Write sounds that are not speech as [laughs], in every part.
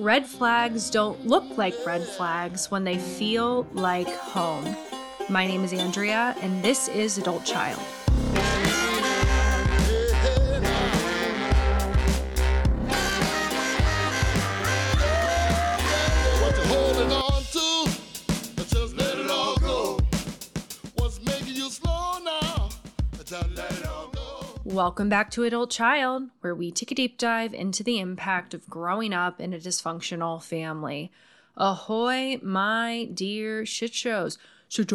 Red flags don't look like red flags when they feel like home. My name is Andrea, and this is Adult Child. Welcome back to Adult Child, where we take a deep dive into the impact of growing up in a dysfunctional family. Ahoy, my dear shit shows. Shit!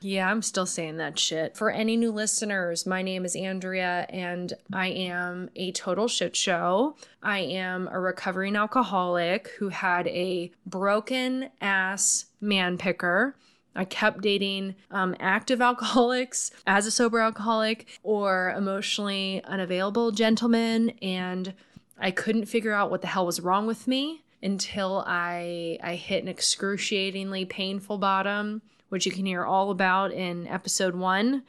Yeah, I'm still saying that shit. For any new listeners, my name is Andrea and I am a total shit show. I am a recovering alcoholic who had a broken ass man picker. I kept dating um, active [laughs] alcoholics as a sober alcoholic or emotionally unavailable gentlemen, and I couldn't figure out what the hell was wrong with me until I I hit an excruciatingly painful bottom, which you can hear all about in episode one,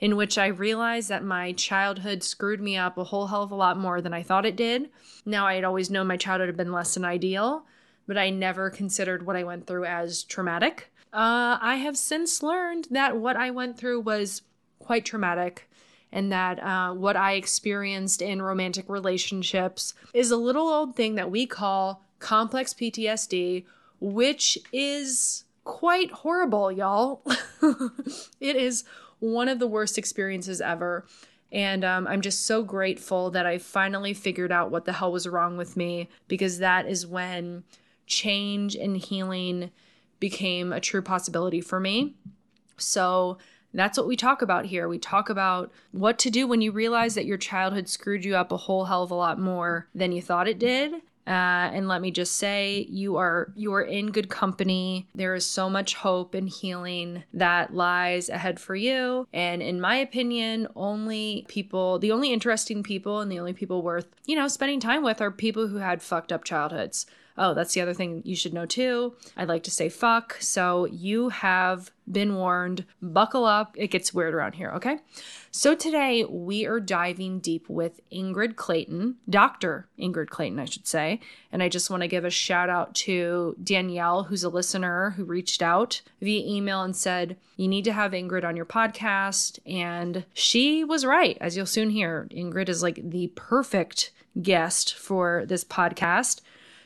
in which I realized that my childhood screwed me up a whole hell of a lot more than I thought it did. Now I had always known my childhood had been less than ideal, but I never considered what I went through as traumatic. Uh, I have since learned that what I went through was quite traumatic and that uh, what I experienced in romantic relationships is a little old thing that we call complex PTSD, which is quite horrible, y'all. [laughs] it is one of the worst experiences ever. And um, I'm just so grateful that I finally figured out what the hell was wrong with me because that is when change and healing became a true possibility for me. So that's what we talk about here. We talk about what to do when you realize that your childhood screwed you up a whole hell of a lot more than you thought it did. Uh, and let me just say, you are you are in good company. There is so much hope and healing that lies ahead for you. And in my opinion, only people, the only interesting people, and the only people worth you know spending time with are people who had fucked up childhoods. Oh, that's the other thing you should know too. I'd like to say fuck. So you have been warned. Buckle up. It gets weird around here, okay? So today we are diving deep with Ingrid Clayton, Dr. Ingrid Clayton, I should say. And I just want to give a shout out to Danielle, who's a listener who reached out via email and said, You need to have Ingrid on your podcast. And she was right, as you'll soon hear. Ingrid is like the perfect guest for this podcast.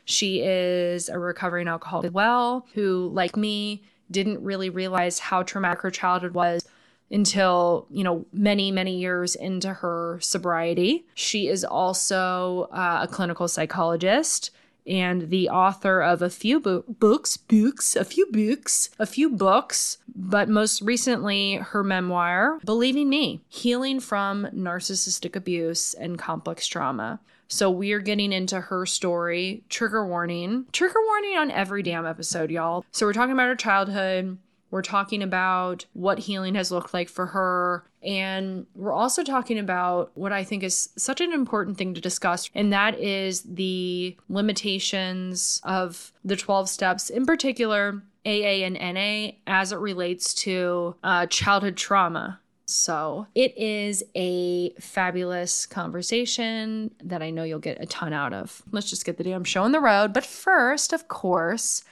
She is a recovering alcoholic as well, who, like me, didn't really realize how traumatic her childhood was until, you know, many, many years into her sobriety. She is also uh, a clinical psychologist and the author of a few bo- books, books, a few books, a few books, but most recently her memoir, Believing Me Healing from Narcissistic Abuse and Complex Trauma. So we're getting into her story. Trigger warning. Trigger warning on every damn episode, y'all. So we're talking about her childhood. We're talking about what healing has looked like for her. And we're also talking about what I think is such an important thing to discuss, and that is the limitations of the 12 steps, in particular, AA and NA, as it relates to uh, childhood trauma. So it is a fabulous conversation that I know you'll get a ton out of. Let's just get the damn show on the road. But first, of course,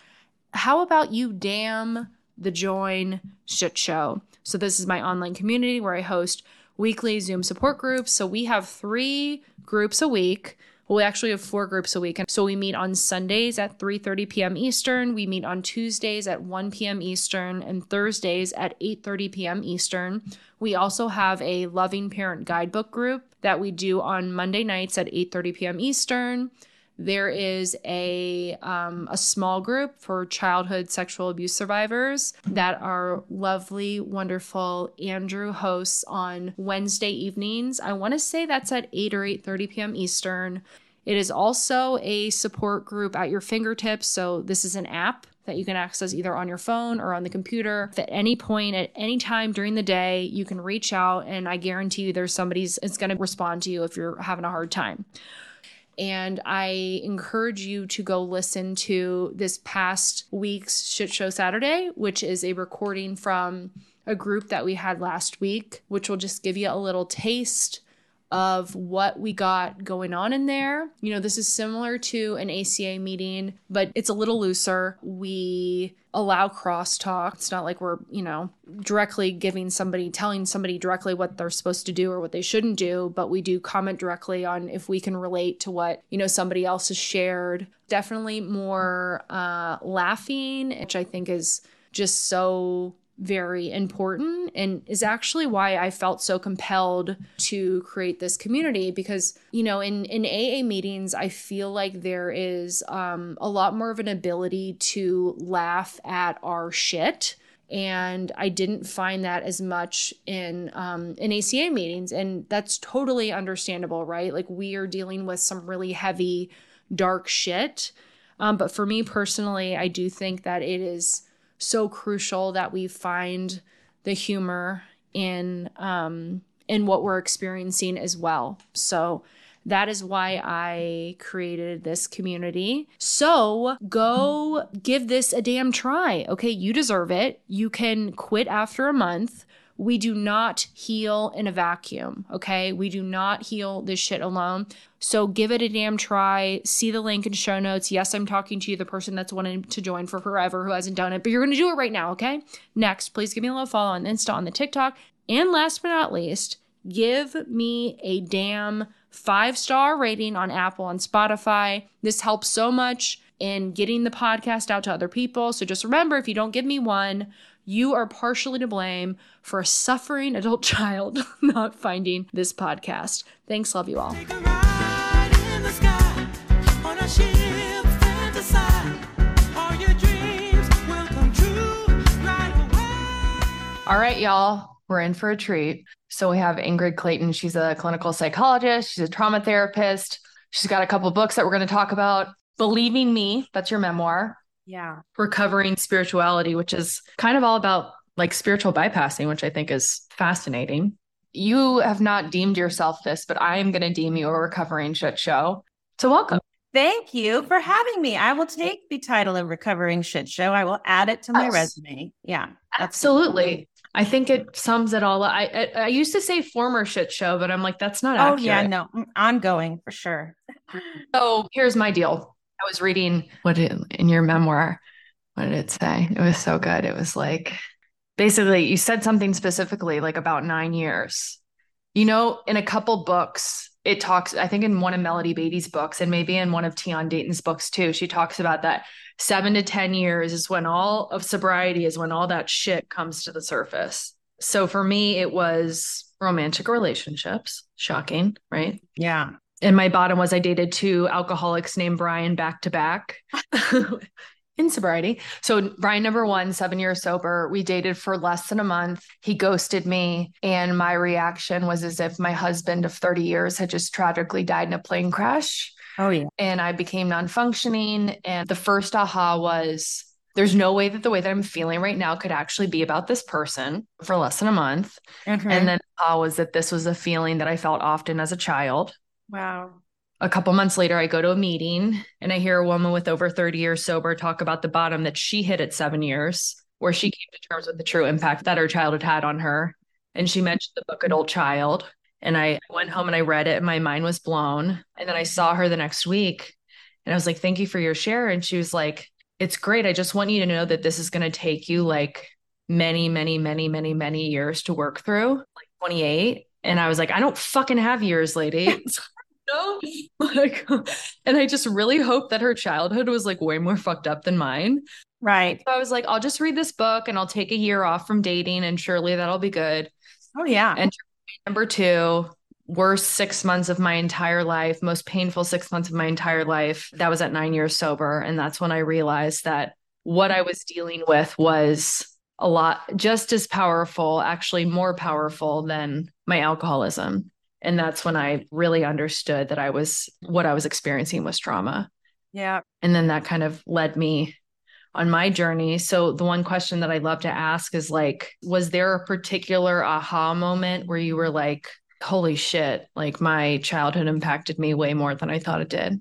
how about you damn the Join Shit Show? So, this is my online community where I host weekly Zoom support groups. So, we have three groups a week. Well, we actually have four groups a week. And so we meet on Sundays at 3:30 p.m. Eastern, we meet on Tuesdays at 1 p.m. Eastern, and Thursdays at 8:30 p.m. Eastern. We also have a loving parent guidebook group that we do on Monday nights at 8:30 p.m. Eastern. There is a um, a small group for childhood sexual abuse survivors that our lovely, wonderful Andrew hosts on Wednesday evenings. I want to say that's at 8 or 8:30 p.m. Eastern. It is also a support group at your fingertips. So this is an app that you can access either on your phone or on the computer. If at any point, at any time during the day, you can reach out, and I guarantee you there's somebody's it's going to respond to you if you're having a hard time. And I encourage you to go listen to this past week's Shit Show Saturday, which is a recording from a group that we had last week, which will just give you a little taste of what we got going on in there. You know, this is similar to an ACA meeting, but it's a little looser. We allow crosstalk. It's not like we're, you know, directly giving somebody, telling somebody directly what they're supposed to do or what they shouldn't do, but we do comment directly on if we can relate to what, you know, somebody else has shared. Definitely more uh, laughing, which I think is just so very important and is actually why I felt so compelled to create this community because you know in in AA meetings I feel like there is um, a lot more of an ability to laugh at our shit. And I didn't find that as much in um, in ACA meetings. And that's totally understandable right? Like we are dealing with some really heavy dark shit. Um, but for me personally I do think that it is so crucial that we find the humor in um, in what we're experiencing as well. So that is why I created this community. So go give this a damn try. Okay, you deserve it. You can quit after a month. We do not heal in a vacuum, okay? We do not heal this shit alone. So give it a damn try. See the link in show notes. Yes, I'm talking to you, the person that's wanted to join for forever who hasn't done it, but you're to do it right now, okay? Next, please give me a little follow on Insta, on the TikTok. And last but not least, give me a damn five star rating on Apple and Spotify. This helps so much in getting the podcast out to other people. So just remember if you don't give me one, you are partially to blame for a suffering adult [laughs] child not finding this podcast. Thanks. Love you all. All right, y'all, we're in for a treat. So we have Ingrid Clayton. She's a clinical psychologist, she's a trauma therapist. She's got a couple books that we're going to talk about. Believing Me, that's your memoir. Yeah. Recovering Spirituality, which is kind of all about like spiritual bypassing, which I think is fascinating. You have not deemed yourself this, but I am going to deem you a recovering shit show. So welcome. Thank you for having me. I will take the title of Recovering Shit Show. I will add it to my yes. resume. Yeah. Absolutely. I think it sums it all up. I, I, I used to say former shit show, but I'm like, that's not oh, accurate. yeah, no, mm, ongoing for sure. so here's my deal. I was reading what it, in your memoir. What did it say? It was so good. It was like basically you said something specifically like about nine years. You know, in a couple books, it talks, I think in one of Melody Beattie's books and maybe in one of Tian Dayton's books too, she talks about that seven to 10 years is when all of sobriety is when all that shit comes to the surface. So for me, it was romantic relationships. Shocking, right? Yeah. And my bottom was I dated two alcoholics named Brian back to back [laughs] in sobriety. So Brian number one, seven years sober. We dated for less than a month. He ghosted me. And my reaction was as if my husband of 30 years had just tragically died in a plane crash. Oh, yeah. And I became non functioning. And the first aha was there's no way that the way that I'm feeling right now could actually be about this person for less than a month. Mm-hmm. And then aha was that this was a feeling that I felt often as a child. Wow. A couple months later, I go to a meeting and I hear a woman with over 30 years sober talk about the bottom that she hit at seven years, where she came to terms with the true impact that her childhood had on her. And she mentioned the book Adult Child. And I went home and I read it and my mind was blown. And then I saw her the next week and I was like, thank you for your share. And she was like, it's great. I just want you to know that this is going to take you like many, many, many, many, many years to work through, like 28. And I was like, I don't fucking have years, lady. [laughs] no, [laughs] like, and I just really hope that her childhood was like way more fucked up than mine. Right. So I was like, I'll just read this book and I'll take a year off from dating and surely that'll be good. Oh, yeah. And Number two, worst six months of my entire life, most painful six months of my entire life. That was at nine years sober. And that's when I realized that what I was dealing with was a lot just as powerful, actually more powerful than my alcoholism. And that's when I really understood that I was what I was experiencing was trauma. Yeah. And then that kind of led me on my journey. So the one question that I love to ask is like, was there a particular aha moment where you were like, holy shit, like my childhood impacted me way more than I thought it did?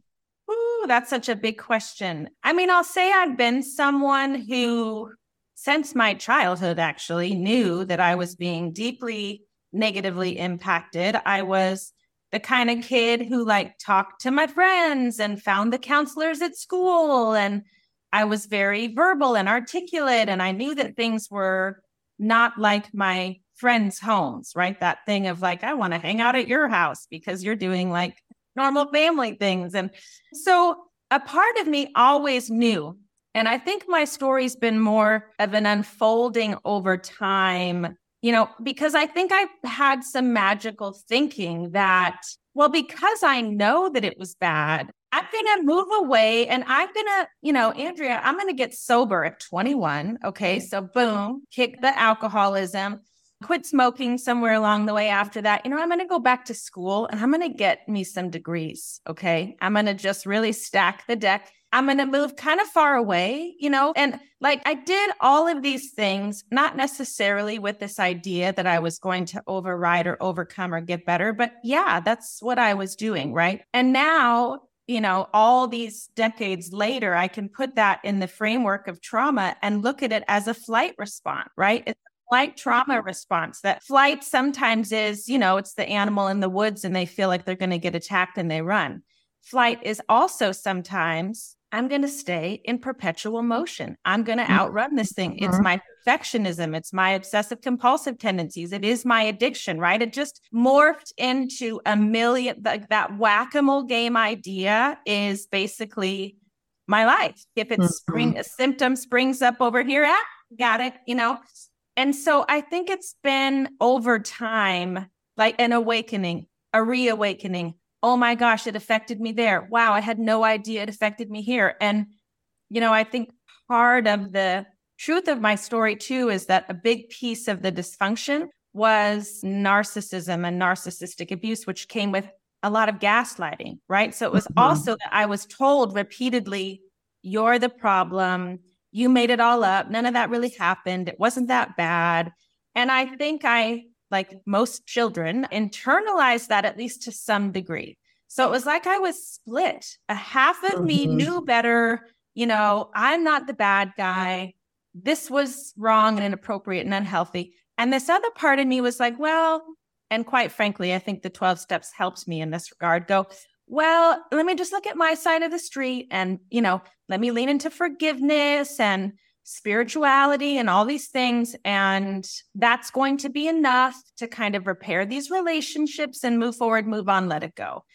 Ooh, that's such a big question. I mean, I'll say I've been someone who, since my childhood, actually knew that I was being deeply negatively impacted. I was the kind of kid who like talked to my friends and found the counselors at school. And I was very verbal and articulate. And I knew that things were not like my friends' homes, right? That thing of like, I want to hang out at your house because you're doing like normal family things. And so a part of me always knew. And I think my story's been more of an unfolding over time, you know, because I think I had some magical thinking that, well, because I know that it was bad, I'm going to move away and I'm going to, you know, Andrea, I'm going to get sober at 21. Okay. So, boom, kick the alcoholism quit smoking somewhere along the way after that. You know, I'm going to go back to school and I'm going to get me some degrees. Okay. I'm going to just really stack the deck. I'm going to move kind of far away, you know, and like I did all of these things, not necessarily with this idea that I was going to override or overcome or get better, but yeah, that's what I was doing. Right. And now, you know, all these decades later, I can put that in the framework of trauma and look at it as a flight response, right? It's a flight trauma response. That flight sometimes is, you know, it's the animal in the woods and they feel like they're going to get attacked and they run. Flight is also sometimes, I'm going to stay in perpetual motion. I'm going to mm-hmm. outrun this thing. It's mm-hmm. my perfectionism. It's my obsessive compulsive tendencies. It is my addiction, right? It just morphed into a million, like that whack a mole game idea is basically my life. If it's mm-hmm. spring, a symptom springs up over here, ah, got it, you know, and so I think it's been over time, like an awakening, a reawakening. Oh my gosh, it affected me there. Wow, I had no idea it affected me here. And, you know, I think part of the truth of my story too is that a big piece of the dysfunction was narcissism and narcissistic abuse, which came with a lot of gaslighting, right? So it was mm-hmm. also that I was told repeatedly, you're the problem you made it all up. None of that really happened. It wasn't that bad. And I think I, like most children, internalized that at least to some degree. So it was like I was split. A half of mm-hmm. me knew better. You know, I'm not the bad guy. This was wrong and inappropriate and unhealthy. And this other part of me was like, well, and quite frankly, I think the 12 steps helped me in this regard go, well, let me just look at my side of the street and, you know, let me lean into forgiveness and spirituality and all these things. And that's going to be enough to kind of repair these relationships and move forward, move on, let it go.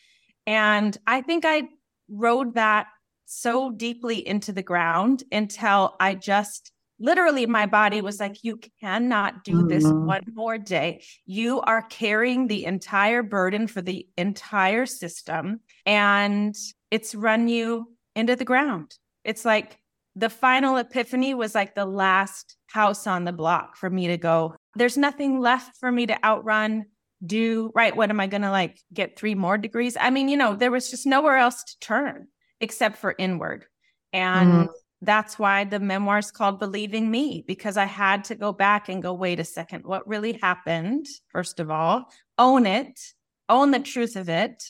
And I think I rode that so deeply into the ground until I just literally my body was like you cannot do this mm-hmm. one more day you are carrying the entire burden for the entire system and it's run you into the ground it's like the final epiphany was like the last house on the block for me to go there's nothing left for me to outrun do right what am i going to like get three more degrees i mean you know there was just nowhere else to turn except for inward and mm that's why the memoir is called Believing Me, because I had to go back and go, wait a second, what really happened? First of all, own it, own the truth of it.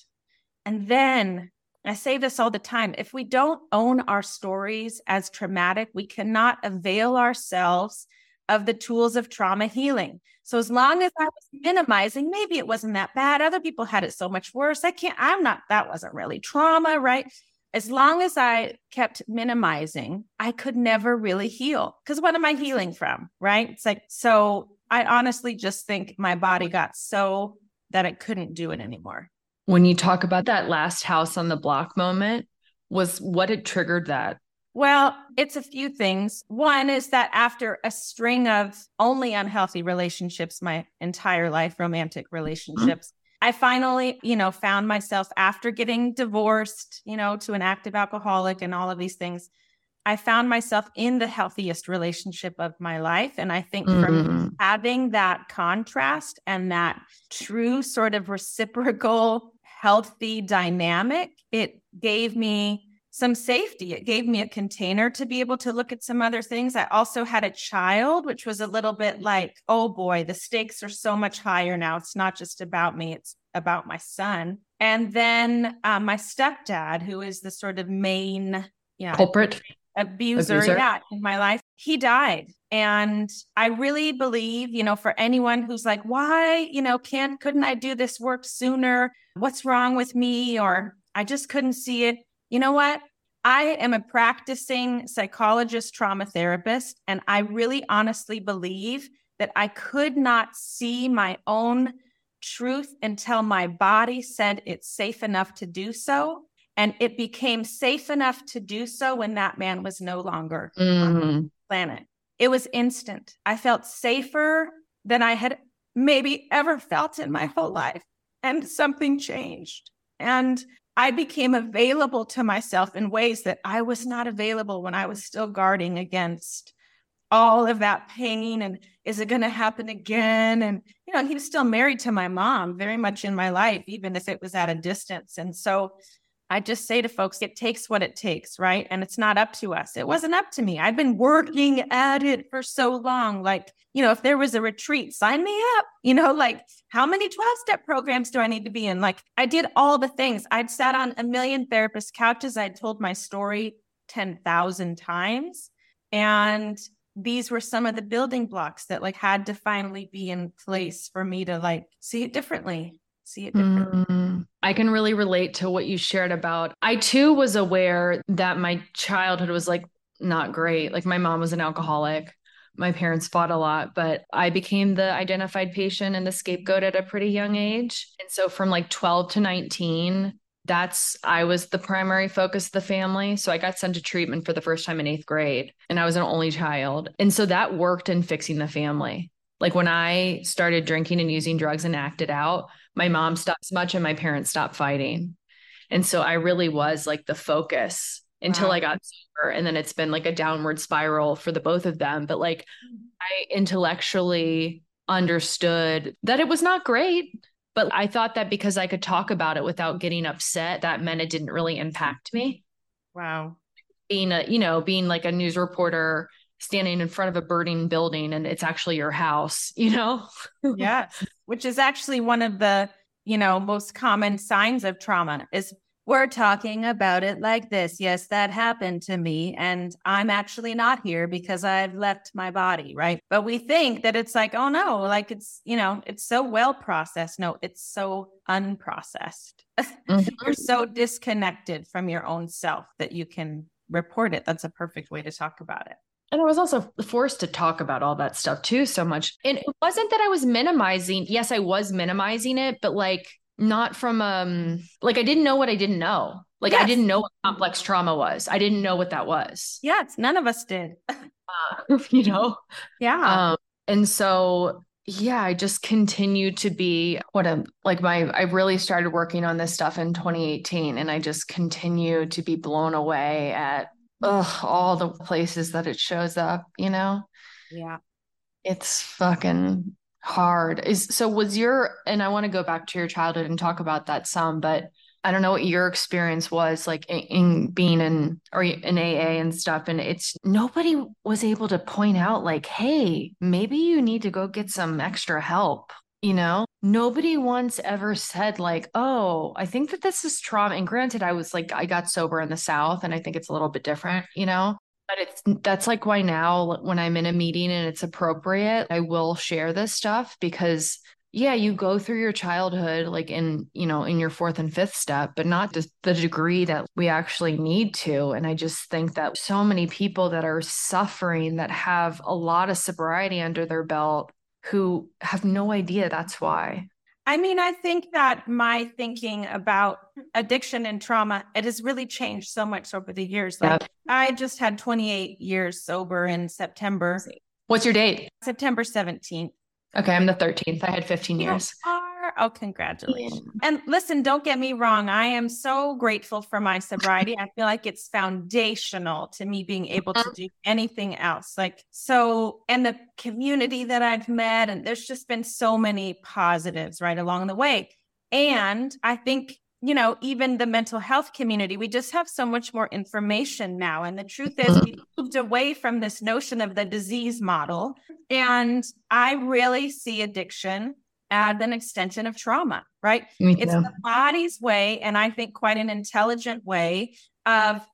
And then I say this all the time if we don't own our stories as traumatic, we cannot avail ourselves of the tools of trauma healing. So as long as I was minimizing, maybe it wasn't that bad. Other people had it so much worse. I can't, I'm not, that wasn't really trauma, right? as long as I kept minimizing, I could never really heal. Because what am I healing from? Right. It's like, so I honestly just think my body got so that it couldn't do it anymore. When you talk about that last house on the block moment, was what had triggered that? Well, it's a few things. One is that after a string of only unhealthy relationships my entire life, romantic relationships, I finally, you know, found myself after getting divorced, you know, to an active alcoholic and all of these things. I found myself in the healthiest relationship of my life. And I think mm-hmm. from having that contrast and that true sort of reciprocal, healthy dynamic, it gave me some safety. It gave me a container to be able to look at some other things. I also had a child, which was a little bit like, oh boy, the stakes are so much higher now. It's not just about me, it's about my son. And then uh, my stepdad, who is the sort of main yeah, culprit abuser, abuser, yeah, in my life, he died. And I really believe, you know, for anyone who's like, why, you know, can't, couldn't I do this work sooner? What's wrong with me? Or I just couldn't see it. You know what? I am a practicing psychologist, trauma therapist, and I really honestly believe that I could not see my own truth until my body said it's safe enough to do so. And it became safe enough to do so when that man was no longer mm-hmm. on the mm-hmm. planet. It was instant. I felt safer than I had maybe ever felt in my whole life. And something changed. And I became available to myself in ways that I was not available when I was still guarding against all of that pain and is it going to happen again and you know he was still married to my mom very much in my life even if it was at a distance and so I just say to folks, it takes what it takes, right? And it's not up to us. It wasn't up to me. I've been working at it for so long. Like, you know, if there was a retreat, sign me up. You know, like how many 12 step programs do I need to be in? Like, I did all the things. I'd sat on a million therapist couches. I'd told my story 10,000 times. And these were some of the building blocks that like had to finally be in place for me to like see it differently see it differently. Mm, I can really relate to what you shared about. I too was aware that my childhood was like not great. Like my mom was an alcoholic. My parents fought a lot, but I became the identified patient and the scapegoat at a pretty young age. And so from like 12 to 19, that's I was the primary focus of the family. So I got sent to treatment for the first time in eighth grade, and I was an only child. And so that worked in fixing the family. Like when I started drinking and using drugs and acted out, my mom stopped much and my parents stopped fighting. And so I really was like the focus until wow. I got sober. And then it's been like a downward spiral for the both of them. But like mm-hmm. I intellectually understood that it was not great. But I thought that because I could talk about it without getting upset, that meant it didn't really impact me. Wow. Being a, you know, being like a news reporter standing in front of a burning building and it's actually your house, [laughs] you know? yeah. Which is actually one of the, you know, most common signs of trauma is we're talking about it like this. Yes, that happened to me. And I'm actually not here because I've left my body. Right. But we think that it's like, oh no, like it's, you know, it's so well processed. No, it's so unprocessed. [laughs] Mm-hmm. You're so disconnected from your own self that you can report it. That's a perfect way to talk about it and I was also forced to talk about all that stuff too so much. And it wasn't that I was minimizing. Yes, I was minimizing it, but like not from um like I didn't know what I didn't know. Like yes. I didn't know what complex trauma was. I didn't know what that was. Yes, none of us did. [laughs] uh, [laughs] you know. Yeah. Um, and so yeah, I just continued to be what a like my I really started working on this stuff in 2018 and I just continue to be blown away at ugh, all the places that it shows up, you know? Yeah. It's fucking hard. Is so was your and I want to go back to your childhood and talk about that some, but I don't know what your experience was like in, in being in or in AA and stuff. And it's nobody was able to point out, like, hey, maybe you need to go get some extra help you know nobody once ever said like oh i think that this is trauma and granted i was like i got sober in the south and i think it's a little bit different you know but it's that's like why now when i'm in a meeting and it's appropriate i will share this stuff because yeah you go through your childhood like in you know in your fourth and fifth step but not to the degree that we actually need to and i just think that so many people that are suffering that have a lot of sobriety under their belt who have no idea that's why. I mean, I think that my thinking about addiction and trauma, it has really changed so much over the years. Like yep. I just had 28 years sober in September. What's your date? September 17th. Okay, I'm the 13th. I had 15 years. Oh, congratulations. Yeah. And listen, don't get me wrong. I am so grateful for my sobriety. I feel like it's foundational to me being able to uh-huh. do anything else. Like, so, and the community that I've met, and there's just been so many positives right along the way. And I think you know, even the mental health community, we just have so much more information now. And the truth is, we moved away from this notion of the disease model. And I really see addiction as an extension of trauma, right? It's the body's way, and I think quite an intelligent way of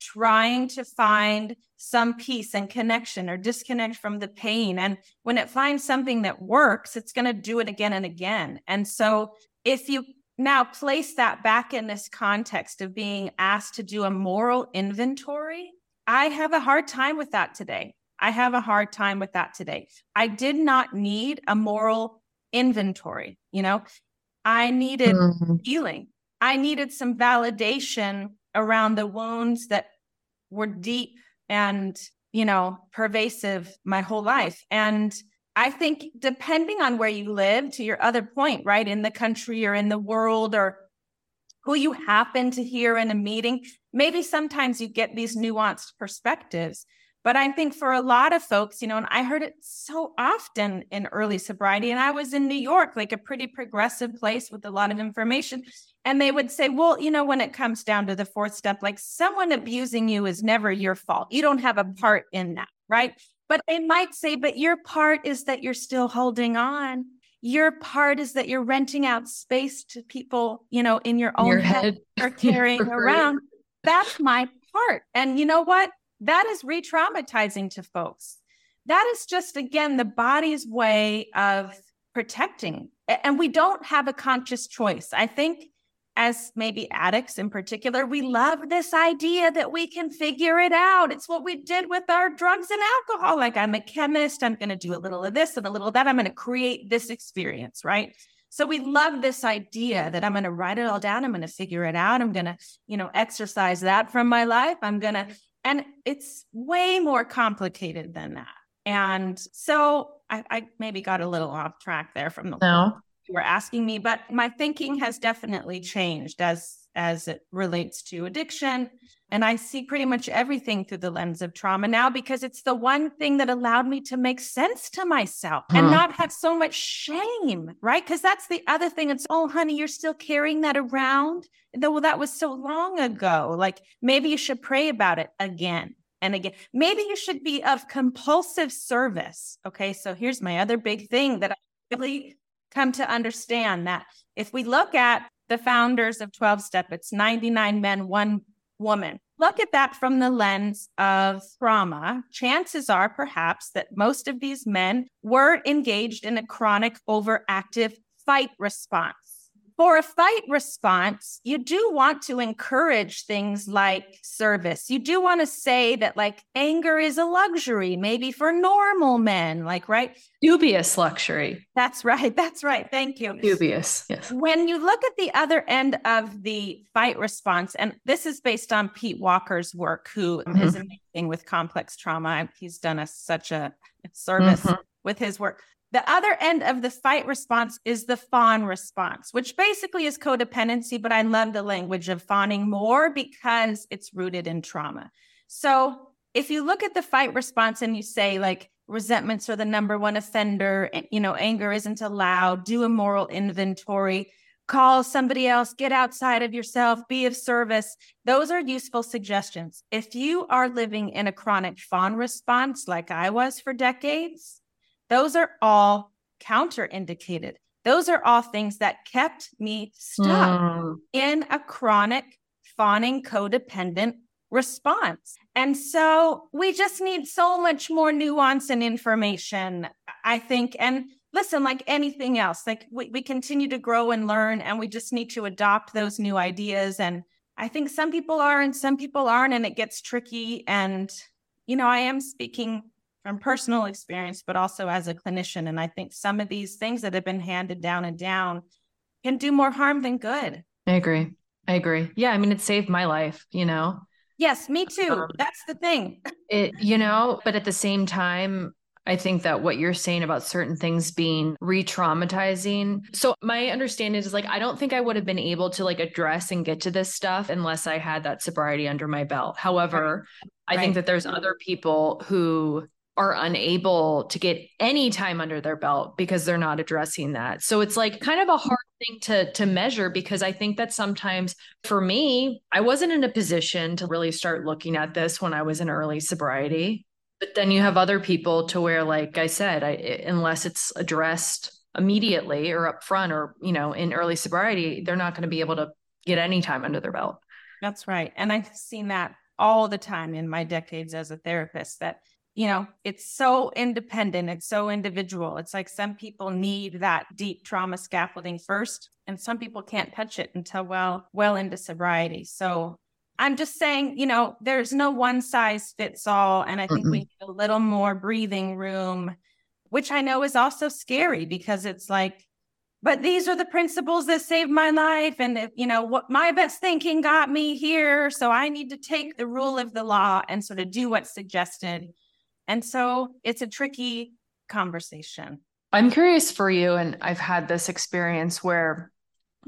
trying to find some peace and connection or disconnect from the pain. And when it finds something that works, it's going to do it again and again. And so if you now place that back in this context of being asked to do a moral inventory, I have a hard time with that today. I have a hard time with that today. I did not need a moral inventory. You know, I needed mm-hmm. healing. I needed some validation around the wounds that were deep and, you know, pervasive my whole life. And I think depending on where you live, to your other point, right, in the country or in the world or who you happen to hear in a meeting, maybe sometimes you get these nuanced perspectives. But I think for a lot of folks, you know, and I heard it so often in early sobriety, and I was in New York, like a pretty progressive place with a lot of information. And they would say, well, you know, when it comes down to the fourth step, like someone abusing you is never your fault. You don't have a part in that, right? But they might say, but your part is that you're still holding on. Your part is that you're renting out space to people, you know, in your own your head, head or [laughs] carrying around. That's my part. And you know what? That is re traumatizing to folks. That is just, again, the body's way of protecting. And we don't have a conscious choice. I think, as maybe addicts in particular, we love this idea that we can figure it out. It's what we did with our drugs and alcohol. Like, I'm a chemist, I'm going to do a little of this and a little of that. I'm going to create this experience, right? So we love this idea that I'm going to write it all down. I'm going to figure it out. I'm going to, you know, exercise that from my life. I'm going to and it's way more complicated than that. And so I, I maybe got a little off track there from the no. you were asking me, but my thinking has definitely changed as as it relates to addiction. And I see pretty much everything through the lens of trauma now because it's the one thing that allowed me to make sense to myself huh. and mm-hmm. not have so much shame, right? Because that's the other thing. It's, oh, honey, you're still carrying that around. Though that was so long ago. Like maybe you should pray about it again and again. Maybe you should be of compulsive service. Okay. So here's my other big thing that I really come to understand that if we look at the founders of 12 step it's 99 men one woman. Look at that from the lens of trauma. Chances are perhaps that most of these men were engaged in a chronic overactive fight response for a fight response, you do want to encourage things like service. You do want to say that, like, anger is a luxury, maybe for normal men, like, right? Dubious luxury. That's right. [laughs] That's right. Thank you. Dubious. Yes. When you look at the other end of the fight response, and this is based on Pete Walker's work, who mm-hmm. is amazing with complex trauma. He's done us such a service mm-hmm. with his work. The other end of the fight response is the fawn response, which basically is codependency, but I love the language of fawning more because it's rooted in trauma. So if you look at the fight response and you say, like, resentments are the number one offender, you know, anger isn't allowed, do a moral inventory, call somebody else, get outside of yourself, be of service. Those are useful suggestions. If you are living in a chronic fawn response, like I was for decades, those are all counterindicated. Those are all things that kept me stuck mm. in a chronic fawning codependent response. And so we just need so much more nuance and information, I think. And listen, like anything else, like we, we continue to grow and learn, and we just need to adopt those new ideas. And I think some people are and some people aren't, and it gets tricky. And, you know, I am speaking from personal experience, but also as a clinician. And I think some of these things that have been handed down and down can do more harm than good. I agree. I agree. Yeah. I mean, it saved my life, you know? Yes, me too. Um, That's the thing. [laughs] It, you know, but at the same time, I think that what you're saying about certain things being re traumatizing. So, my understanding is like, I don't think I would have been able to like address and get to this stuff unless I had that sobriety under my belt. However, right. I think that there's other people who are unable to get any time under their belt because they're not addressing that. So it's like kind of a hard thing to to measure because I think that sometimes for me, I wasn't in a position to really start looking at this when I was in early sobriety. But then you have other people to where like I said, I, eh, unless it's addressed immediately or up front or you know in early sobriety, they're not going to be able to get any time under their belt. That's right. And I've seen that all the time in my decades as a therapist that you know it's so independent it's so individual. It's like some people need that deep trauma scaffolding first and some people can't touch it until well well into sobriety. So i'm just saying you know there's no one size fits all and i think Mm-mm. we need a little more breathing room which i know is also scary because it's like but these are the principles that saved my life and if, you know what my best thinking got me here so i need to take the rule of the law and sort of do what's suggested and so it's a tricky conversation I'm curious for you, and I've had this experience where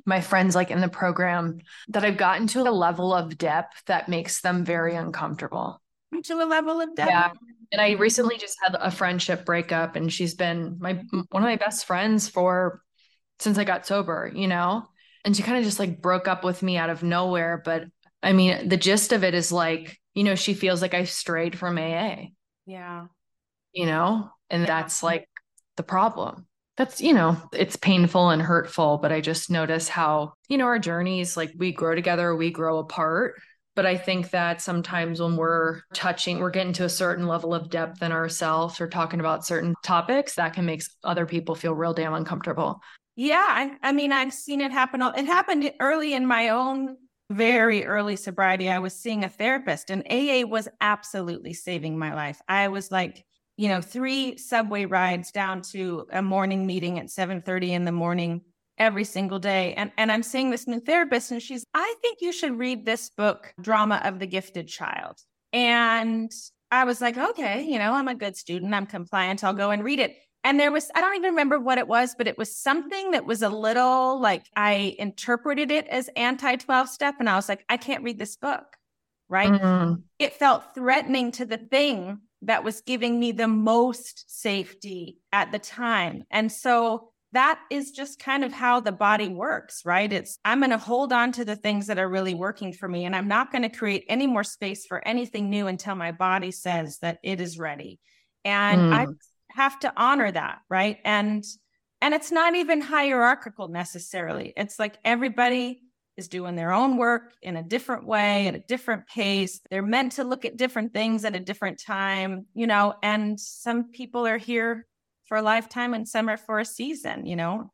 my friends, like in the program, that I've gotten to a level of depth that makes them very uncomfortable. to a level of depth Yeah. And I recently just had a friendship breakup, and she's been my one of my best friends for since I got sober, you know? And she kind of just like broke up with me out of nowhere. But I mean, the gist of it is like, you know, she feels like I strayed from AA, yeah you know? And that's like the problem. That's, you know, it's painful and hurtful, but I just notice how, you know, our journeys, like we grow together, we grow apart. But I think that sometimes when we're touching, we're getting to a certain level of depth in ourselves or talking about certain topics, that can make other people feel real damn uncomfortable. Yeah, I, I mean, I've seen it happen. It happened early in my own very early sobriety. I was seeing a therapist, and AA was absolutely saving my life. I was like, you know, three subway rides down to a morning meeting at seven thirty in the morning every single day. And and I'm seeing this new therapist, and she's, I think you should read this book, Drama of the Gifted Child. And I was like, okay, you know, I'm a good student. I'm compliant. I'll go and read it. And there was, I don't even remember what it was, but it was something that was a little like I interpreted it as anti 12 step. And I was like, I can't read this book. Right. Mm, It felt threatening to the thing that was giving me the most safety at the time. And so that is just kind of how the body works, right? It's, I'm going to hold on to the things that are really working for me. And I'm not going to create any more space for anything new until my body says that it is ready. And I Mm. Have to honor that, right? And, and it's not even hierarchical necessarily. It's like everybody is doing their own work in a different way at a different pace. They're meant to look at different things at a different time, you know, and some people are here for a lifetime and some are for a season, you know,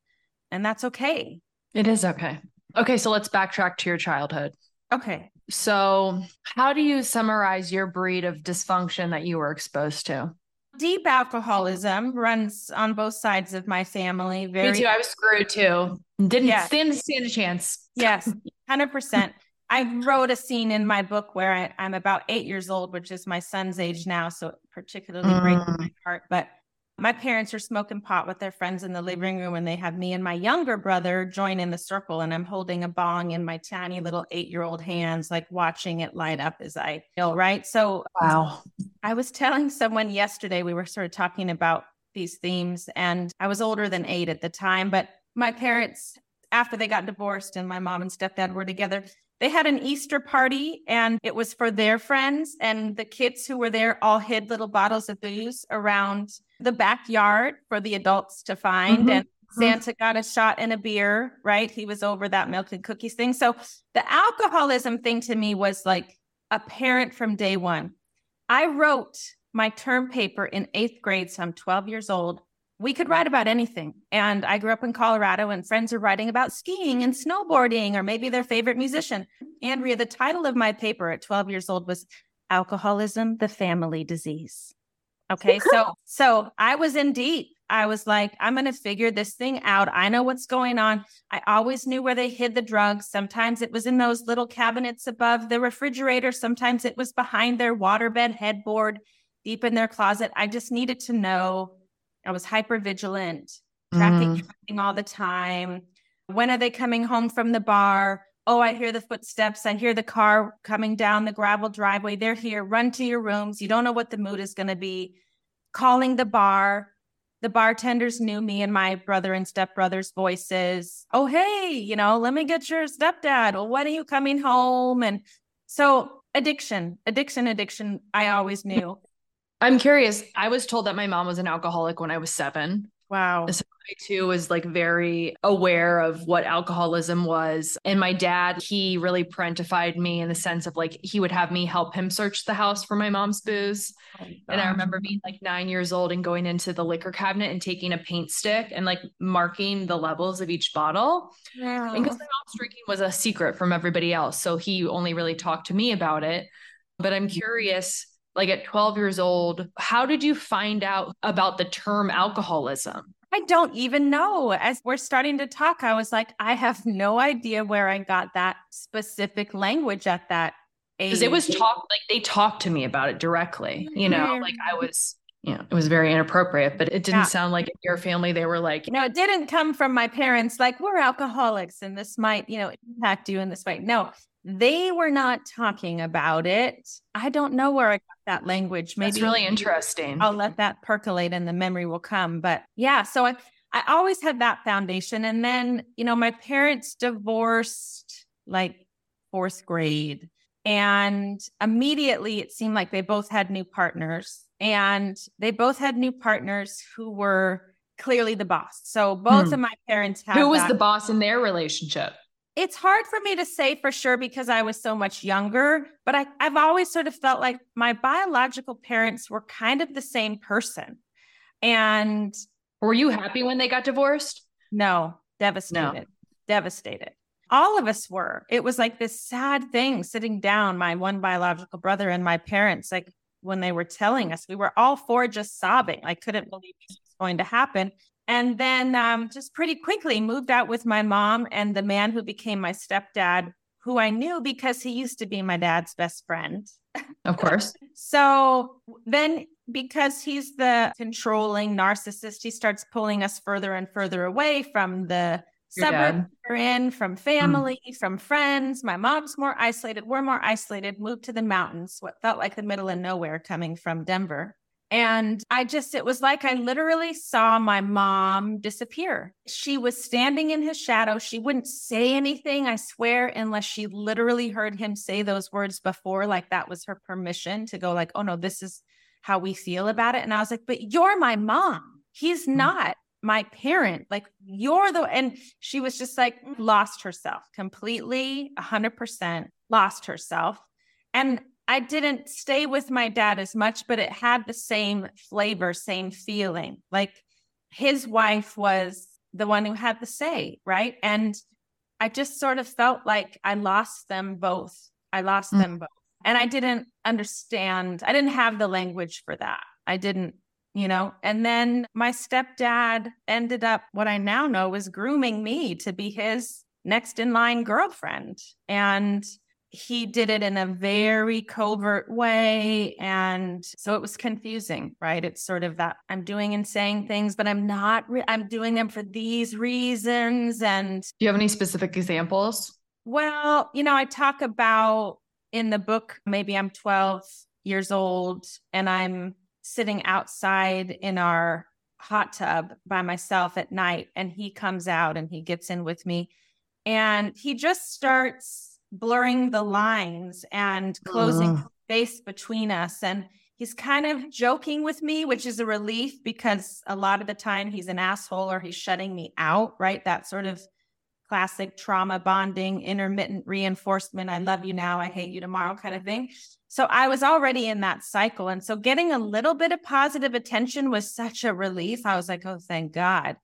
and that's okay. it is okay. Okay. So let's backtrack to your childhood. Okay. So, how do you summarize your breed of dysfunction that you were exposed to? Deep alcoholism runs on both sides of my family. Very Me too. I was screwed too. Didn't Yeah. stand stand a chance. Yes, [laughs] 100%. I wrote a scene in my book where I, I'm about eight years old, which is my son's age now. So it particularly breaks Mm. my heart. But my parents are smoking pot with their friends in the living room, and they have me and my younger brother join in the circle. And I'm holding a bong in my tiny little eight year old hands, like watching it light up as I feel, right? So Wow. I was telling someone yesterday, we were sort of talking about these themes, and I was older than eight at the time, but my parents, after they got divorced and my mom and stepdad were together, they had an Easter party and it was for their friends. And the kids who were there all hid little bottles of booze around the backyard for the adults to find. Mhm. And Santa got a shot and a beer, right? He was over that milk and cookies thing. So the alcoholism thing to me was like apparent from day one. I wrote my term paper in eighth grade, so I'm 12 years old. We could write about anything. And I grew up in Colorado, and friends are writing about skiing and snowboarding, or maybe their favorite musician. Andrea, the title of my paper at 12 years old was Alcoholism, the Family Disease. Okay, so so I was in deep. I was like, I'm going to figure this thing out. I know what's going on. I always knew where they hid the drugs. Sometimes it was in those little cabinets above the refrigerator. Sometimes it was behind their waterbed headboard, deep in their closet. I just needed to know. I was hyper vigilant, tracking Mm. everything all the time. When are they coming home from the bar? Oh, I hear the footsteps. I hear the car coming down the gravel driveway. They're here. Run to your rooms. You don't know what the mood is going to be. Calling the bar. The bartenders knew me and my brother and stepbrother's voices. Oh, hey, you know, let me get your stepdad. Well, when are you coming home? And so addiction, addiction, addiction, I always knew. I'm curious. I was told that my mom was an alcoholic when I was seven. Wow. So I too was like very aware of what alcoholism was. And my dad, he really parentified me in the sense of like he would have me help him search the house for my mom's booze. Oh and I remember being like nine years old and going into the liquor cabinet and taking a paint stick and like marking the levels of each bottle. Wow. And because my mom's drinking was a secret from everybody else. So he only really talked to me about it. But I'm mm-hmm. curious, like at 12 years old, how did you find out about the term alcoholism? I don't even know. As we're starting to talk, I was like, I have no idea where I got that specific language at that age. Because it was talk like they talked to me about it directly, you know, mm-hmm. like I was, you know, it was very inappropriate, but it didn't Yeah. sound like in your family they were like, no, it didn't come from my parents like, we're alcoholics and this might, you know, impact you in this way. No, they were not talking about it. I don't know where I got that language. Maybe that's really interesting. I'll let that percolate and the memory will come. But yeah, so I, I always had that foundation. And then, you know, my parents divorced like fourth grade. And immediately it seemed like they both had new partners. And they both had new partners who were clearly the boss. So both Hmm. of my parents had Who was that- the boss in their relationship? It's hard for me to say for sure because I was so much younger, but I, I've always sort of felt like my biological parents were kind of the same person. And Were you happy when they got divorced? no, devastated, devastated. All of us were. It was like this sad thing sitting down, my one biological brother and my parents, like when they were telling us, we were all four just sobbing. I couldn't believe this was going to happen. And then um, just pretty quickly moved out with my mom and the man who became my stepdad, who I knew because he used to be my dad's best friend. Of course. [laughs] So then, because he's the controlling narcissist, he starts pulling us further and further away from the Your suburb we're in, from family, from friends. My mom's more isolated. We're more isolated. Moved to the mountains, what felt like the middle of nowhere coming from Denver. And I just, it was like I literally saw my mom disappear. She was standing in his shadow. She wouldn't say anything, I swear, unless she literally heard him say those words before, like that was her permission to go, like, oh no, this is how we feel about it. And I was like, but you're my mom. He's mm-hmm. not my parent. Like you're the, and she was just like mm, lost herself completely, 100% lost herself. And I didn't stay with my dad as much, but it had the same flavor, same feeling. Like his wife was the one who had the say, right? And I just sort of felt like I lost them both. I lost Mm. them both. And I didn't understand, I didn't have the language for that. I didn't, you know. And then my stepdad ended up, what I now know was grooming me to be his next in line girlfriend. And he did it in a very covert way. And so it was confusing, right? It's sort of that I'm doing and saying things, but I'm not, re- I'm doing them for these reasons. And Do you have any specific examples? well, you know, I talk about in the book, maybe I'm 12 years old and I'm sitting outside in our hot tub by myself at night. And he comes out and he gets in with me and he just starts blurring the lines and closing Ugh. space between us. And he's kind of joking with me, which is a relief because a lot of the time he's an asshole or he's shutting me out, right? That sort of classic trauma bonding, intermittent reinforcement. I love you now, I hate you tomorrow kind of thing. So I was already in that cycle. And so getting a little bit of positive attention was such a relief. I was like, oh, thank God.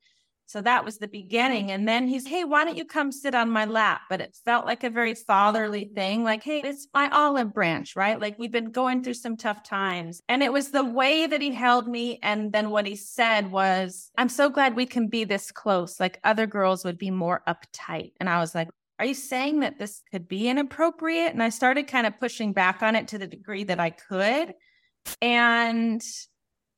So that was the beginning. And then he's, hey, why don't you come sit on my lap? But it felt like a very fatherly thing. Like, hey, it's my olive branch, right? Like we've been going through some tough times. And it was the way that he held me. And then what he said was, I'm so glad we can be this close. Like other girls would be more uptight. And I was like, are you saying that this could be inappropriate? And I started kind of pushing back on it to the degree that I could. And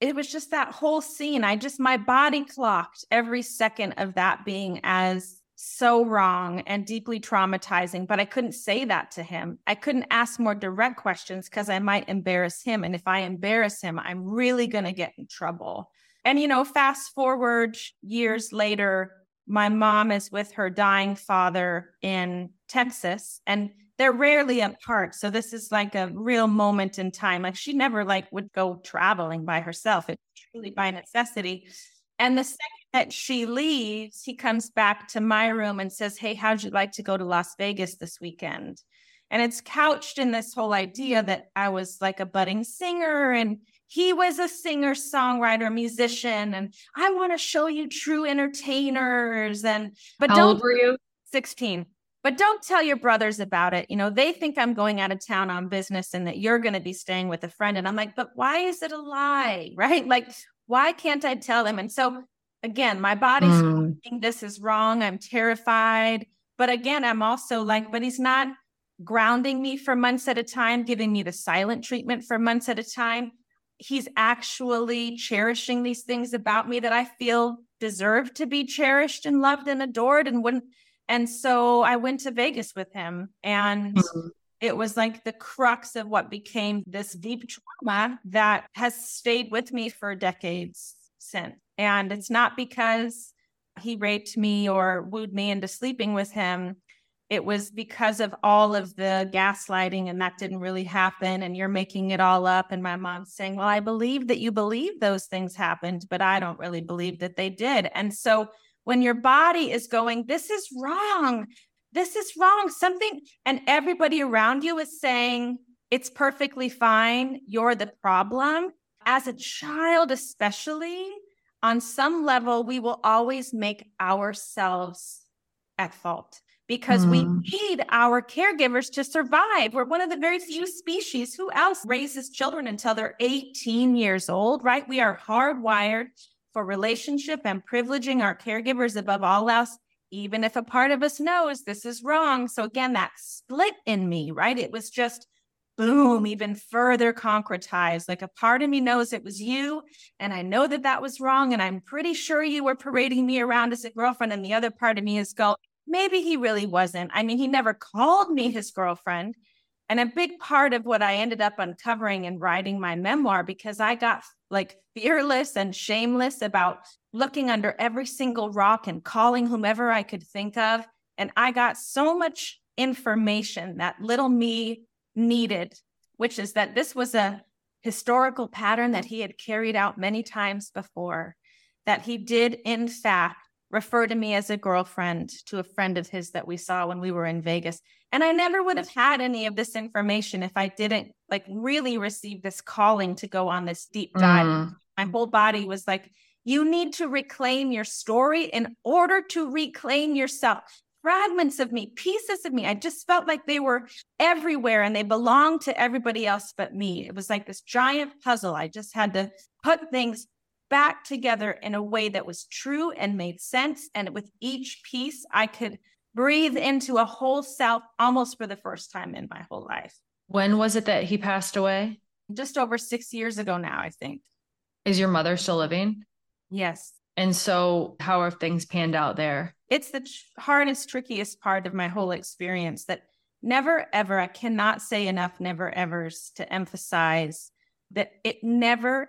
it was just that whole scene. I just, my body clocked every second of that being as so wrong and deeply traumatizing. But I couldn't say that to him. I couldn't ask more direct questions because I might embarrass him. And if I embarrass him, I'm really going to get in trouble. And, you know, fast forward years later, my mom is with her dying father in Texas and they're rarely apart. So this is like a real moment in time. Like she never like would go traveling by herself. It's truly by necessity. And the second that she leaves, he comes back to my room and says, Hey, how'd you like to go to Las Vegas this weekend? And it's couched in this whole idea that I was like a budding singer and he was a singer, songwriter, musician. And I want to show you true entertainers. And, but How don't, old were you? 16. But don't tell your brothers about it. You know, they think I'm going out of town on business and that you're going to be staying with a friend. And I'm like, but why is it a lie? [laughs] Right? Like, why can't I tell them? And so, again, my body's Mm. thinking this is wrong. I'm terrified. But again, I'm also like, but he's not grounding me for months at a time, giving me the silent treatment for months at a time. He's actually cherishing these things about me that I feel deserve to be cherished and loved and adored. And when, and so I went to Vegas with him and Mhm. it was like the crux of what became this deep trauma that has stayed with me for decades since. And it's not because he raped me or wooed me into sleeping with him. It was because of all of the gaslighting, and that didn't really happen. And you're making it all up. And my mom's saying, Well, I believe that you believe those things happened, but I don't really believe that they did. And so when your body is going, This is wrong, this is wrong, something, and everybody around you is saying, It's perfectly fine, you're the problem. As a child, especially, on some level, we will always make ourselves at fault because we Mm. need our caregivers to survive. We're one of the very few species who else raises children until they're 18 years old, right? We are hardwired for relationship and privileging our caregivers above all else, even if a part of us knows this is wrong. So, again, that split in me, right? It was just boom, even further concretized. Like a part of me knows it was you, and I know that that was wrong. And I'm pretty sure you were parading me around as a girlfriend. And the other part of me is go, maybe he really wasn't. I mean, he never called me his girlfriend. And a big part of what I ended up uncovering and writing my memoir, because I got like fearless and shameless about looking under every single rock and calling whomever I could think of. And I got so much information that little me needed, which is that this was a historical pattern that he had carried out many times before, that he did, in fact, refer to me as a girlfriend to a friend of his that we saw when we were in Vegas. And I never would have had any of this information if I didn't like really receive this calling to go on this deep dive. Mm. My whole body was like, you need to reclaim your story in order to reclaim yourself. Fragments of me, pieces of me. I just felt like they were everywhere and they belonged to everybody else but me. It was like this giant puzzle. I just had to put things back together in a way that was true and made sense. And with each piece, I could breathe into a whole self almost for the first time in my whole life. When was it that he passed away? Just over six years ago now, I think. Is your mother still living? Yes. And so, how have things panned out there? It's the hardest, trickiest part of my whole experience that never ever, I cannot say enough never evers to emphasize that it never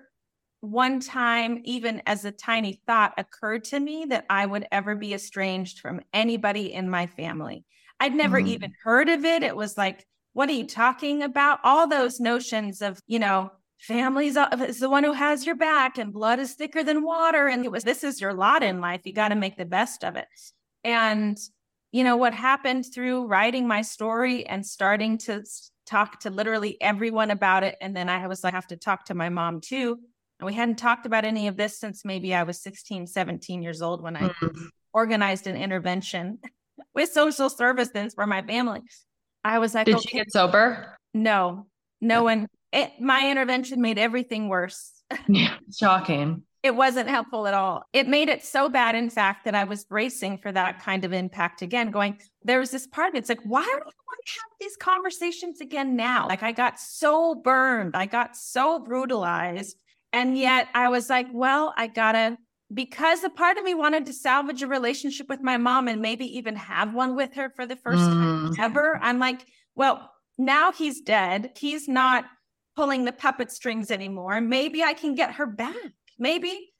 one time, even as a tiny thought, occurred to me that I would ever be estranged from anybody in my family. I'd never Mm. even heard of it. It was like, what are you talking about? All those notions of, you know, families is the one who has your back and blood is thicker than water. And it was, this is your lot in life. You got to make the best of it. And, you know, what happened through writing my story and starting to talk to literally everyone about it. And then I was like, I have to talk to my mom too. And we hadn't talked about any of this since maybe I was 16, 17 years old when I Mm. organized an intervention [laughs] with social services for my family. I was like, Did okay, she get sober? no, no one, it, my intervention made everything worse. [laughs] Yeah. Shocking. It wasn't helpful at all. It made it so bad, in fact, that I was bracing for that kind of impact again, going, there was this part of me, it's like, why do I want to have these conversations again now? Like, I got so burned, I got so brutalized. And yet I was like, well, I gotta, because a part of me wanted to salvage a relationship with my mom and maybe even have one with her for the first time Mm. ever. I'm like, well, now he's dead. He's not pulling the puppet strings anymore. Maybe I can get her back. Maybe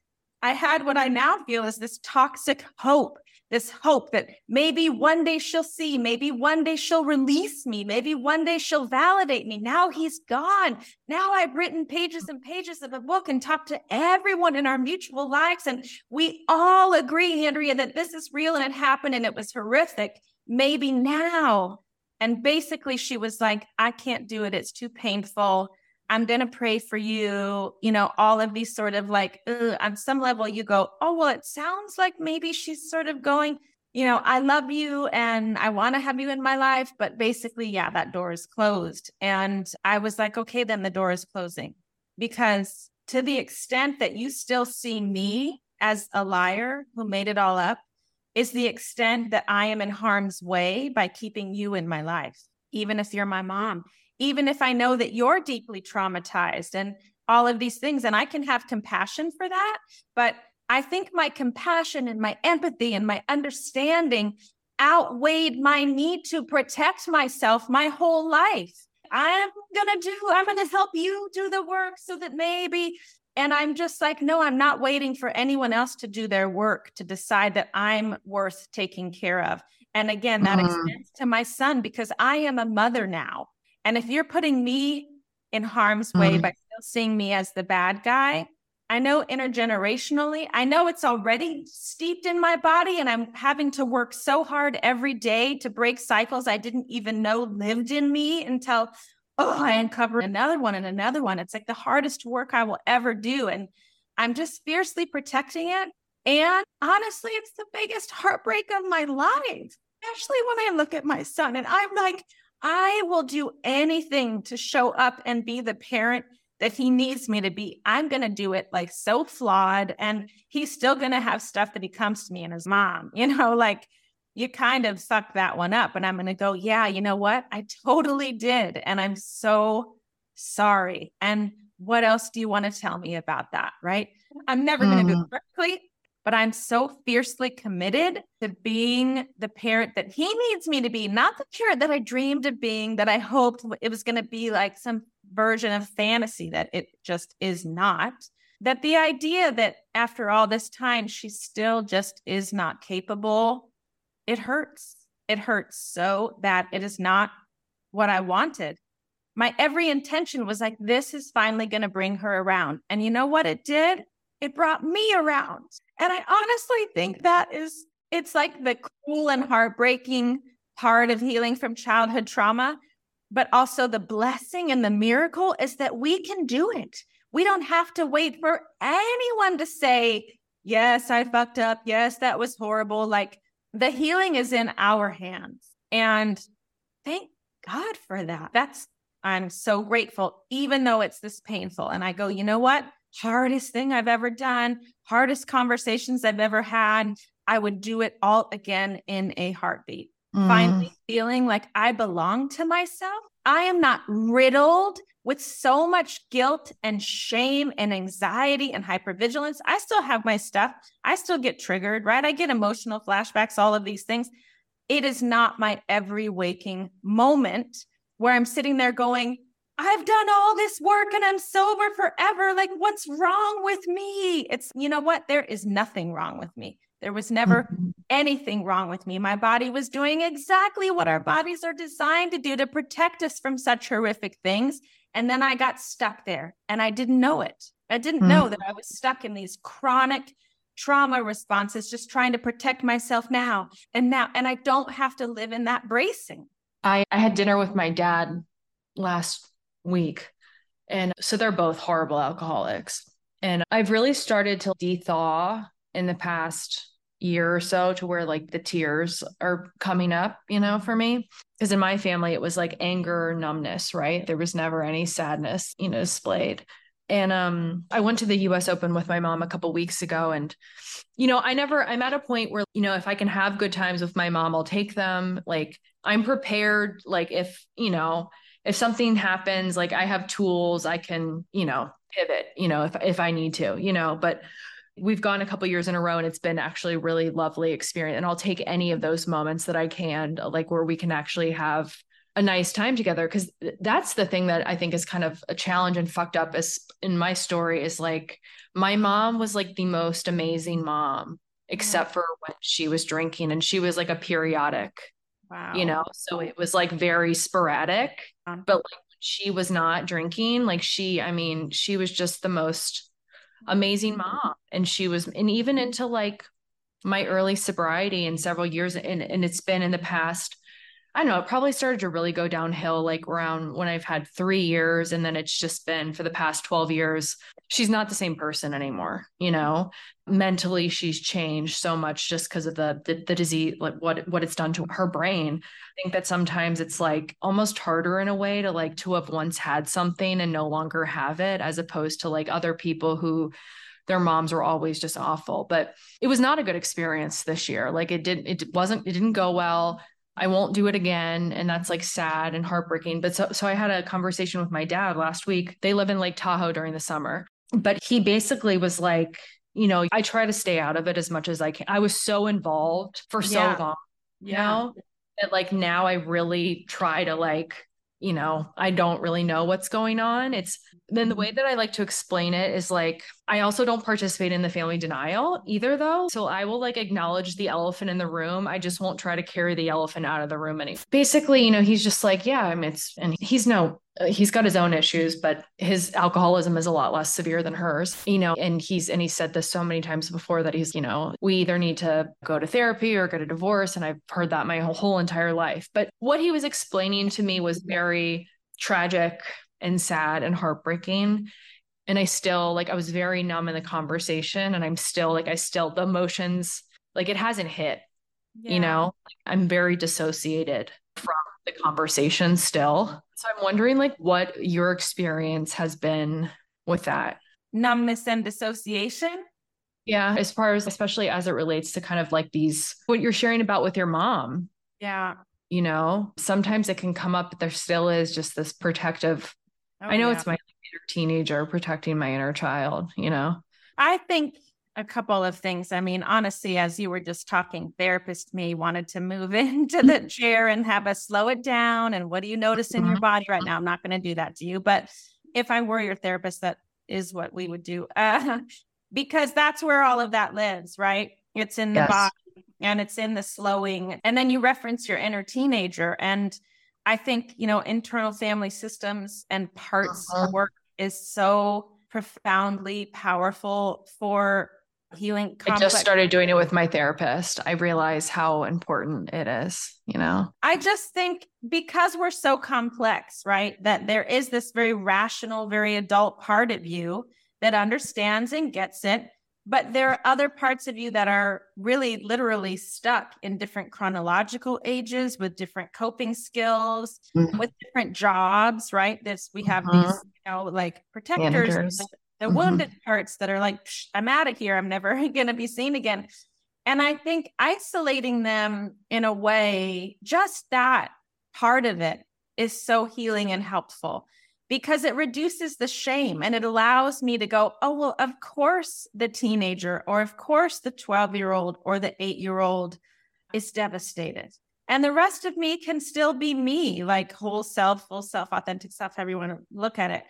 I had what I now feel is this toxic hope, this hope that maybe one day she'll see, maybe one day she'll release me, maybe one day she'll validate me. Now he's gone. Now I've written pages and pages of a book and talked to everyone in our mutual lives. And we all agree, Andrea, that this is real and it happened and it was horrific. Maybe now. And basically, she was like, I can't do it. It's too painful. I'm going to pray for you. You know, all of these sort of like, on some level, you go, oh, well, it sounds like maybe she's sort of going, you know, I love you and I want to have you in my life. But basically, yeah, that door is closed. And I was like, okay, then the door is closing. Because to the extent that you still see me as a liar who made it all up, is the extent that I am in harm's way by keeping you in my life, even if you're my mom even if I know that you're deeply traumatized and all of these things. And I can have compassion for that. But I think my compassion and my empathy and my understanding outweighed my need to protect myself my whole life. I'm going to do, I'm going to help you do the work so that maybe. And I'm just like, no, I'm not waiting for anyone else to do their work to decide that I'm worth taking care of. And again, that mm. extends to my son because I am a mother now. And if you're putting me in harm's way mm-hmm. by still seeing me as the bad guy, I know intergenerationally, I know it's already steeped in my body, and I'm having to work so hard every day to break cycles I didn't even know lived in me until, oh, I uncover another one and another one. It's like the hardest work I will ever do. And I'm just fiercely protecting it. And honestly, it's the biggest heartbreak of my life, especially when I look at my son and I'm like, I will do anything to show up and be the parent that he needs me to be. I'm going to do it like so flawed. And he's still going to have stuff that he comes to me and his mom, [laughs] you know, like you kind of suck that one up. And I'm going to go, yeah, you know what? I totally did. And I'm so sorry. And what else do you want to tell me about that? Right. I'm never mm. going to do it perfectly but I'm so fiercely committed to being the parent that he needs me to be, not the parent that I dreamed of being, that I hoped it was going to be like some version of fantasy that it just is not. That the idea that after all this time, she still just is not capable, it hurts. It hurts so bad. It is not what I wanted. My every intention was like, this is finally going to bring her around. And you know what it did? It brought me around. And I honestly think that is, it's like the cruel and heartbreaking part of healing from childhood trauma. But also the blessing and the miracle is that we can do it. We don't have to wait for anyone to say, yes, I fucked up. Yes, that was horrible. Like the healing is in our hands. And thank God for that. That's, I'm so grateful, even though it's this painful. And I go, you know what? Hardest thing I've ever done, hardest conversations I've ever had. I would do it all again in a heartbeat. Mm. Finally feeling like I belong to myself. I am not riddled with so much guilt and shame and anxiety and hypervigilance. I still have my stuff. I still get triggered, right? I get emotional flashbacks, all of these things. It is not my every waking moment where I'm sitting there going, I've done all this work and I'm sober forever. Like, what's wrong with me? It's, you know what? There is nothing wrong with me. There was never mm-hmm. anything wrong with me. My body was doing exactly what our bodies are designed to do to protect us from such horrific things. And then I got stuck there and I didn't know it. I didn't mm-hmm. know that I was stuck in these chronic trauma responses, just trying to protect myself now and now. And I don't have to live in that bracing. I, I had dinner with my dad last week. And so they're both horrible alcoholics. And I've really started to de-thaw in the past year or so to where like the tears are coming up, you know, for me. Because in my family, it was like anger, numbness, right? There was never any sadness, you know, displayed. And um, I went to the US Open with my mom a couple weeks ago. And, you know, I never, I'm at a point where, you know, if I can have good times with my mom, I'll take them. Like, I'm prepared. Like, if, you know, if something happens, like I have tools, I can, you know, pivot, you know, if if I need to, you know, but we've gone a couple years in a row and it's been actually really lovely experience. And I'll take any of those moments that I can like where we can actually have a nice time together. Because that's the thing that I think is kind of a challenge and fucked up as in my story is like my mom was like the most amazing mom except for when she was drinking and she was like a periodic Wow. you know? So it was like very sporadic Um, but like she was not drinking like she i mean she was just the most amazing mom. And she was and even into like my early sobriety and several years and and it's been in the past I don't know, it probably started to really go downhill like around when I've had 3 years and then it's just been for the past 12 years she's not the same person anymore, you know. Mentally she's changed so much just because of the, the the disease like what what it's done to her brain. I think that sometimes it's like almost harder in a way to like to have once had something and no longer have it as opposed to like other people who their moms were always just awful but it was not a good experience this year like it didn't it wasn't it didn't go well I won't do it again. And that's like sad and heartbreaking. But so, so I had a conversation with my dad last week. They live in Lake Tahoe during the summer, but he basically was like, you know, I try to stay out of it as much as I can. I was so involved for so Yeah. long, you know, that like now I really try to like, you know, I don't really know what's going on. It's then the mm-hmm. way that I like to explain it is like, I also don't participate in the family denial either, though. So I will like acknowledge the elephant in the room. I just won't try to carry the elephant out of the room. And basically, you know, he's just like, yeah, I mean, it's, and he's no, uh, he's got his own issues, but his alcoholism is a lot less severe than hers, you know, and he's, and he said this so many times before that he's, you know, we either need to go to therapy or get a divorce. And I've heard that my whole, whole entire life. But what he was explaining to me was very tragic and sad and heartbreaking and I still like I was very numb in the conversation and I'm still like I still the emotions like it hasn't hit, you know. I'm very dissociated from the conversation still. So I'm wondering like what your experience has been with that. Numbness and dissociation. Yeah, as far as especially as it relates to kind of like these what you're sharing about with your mom, Yeah. you know. Sometimes it can come up but there still is just this protective Oh, I know yeah. it's my teenager protecting my inner child, you know. I think a couple of things. I mean, honestly, as you were just talking, therapist me wanted to move [laughs] into the [laughs] chair and have us slow it down. And what do you notice in your Mhm. body right now? I'm not going to do that to you. But if I were your therapist, that is what we would do. Uh, [laughs] because that's where all of that lives, right? It's in the Yes. body and it's in the slowing. And then you reference your inner teenager. And I think, you know, internal family systems and parts Uh-huh. work is so profoundly powerful for healing I just started doing it with my therapist. I realize how important it is, you know? I just think because we're so complex, right? That there is this very rational, very adult part of you that understands and gets it. But there are other parts of you that are really literally stuck in different chronological ages with different coping skills, Mhm. with different jobs, right? This we have Mhm. these, you know, like protectors, the, the Mhm. wounded parts that are like, "Psh, I'm out of here. I'm never [laughs] going to be seen again. And I think isolating them in a way, just that part of it is so healing and helpful because it reduces the shame and it allows me to go, oh, well, of course the teenager, or of course the 12 year old or the eight year old is devastated. And the rest of me can still be me, like whole self, full self, authentic self, to look at it.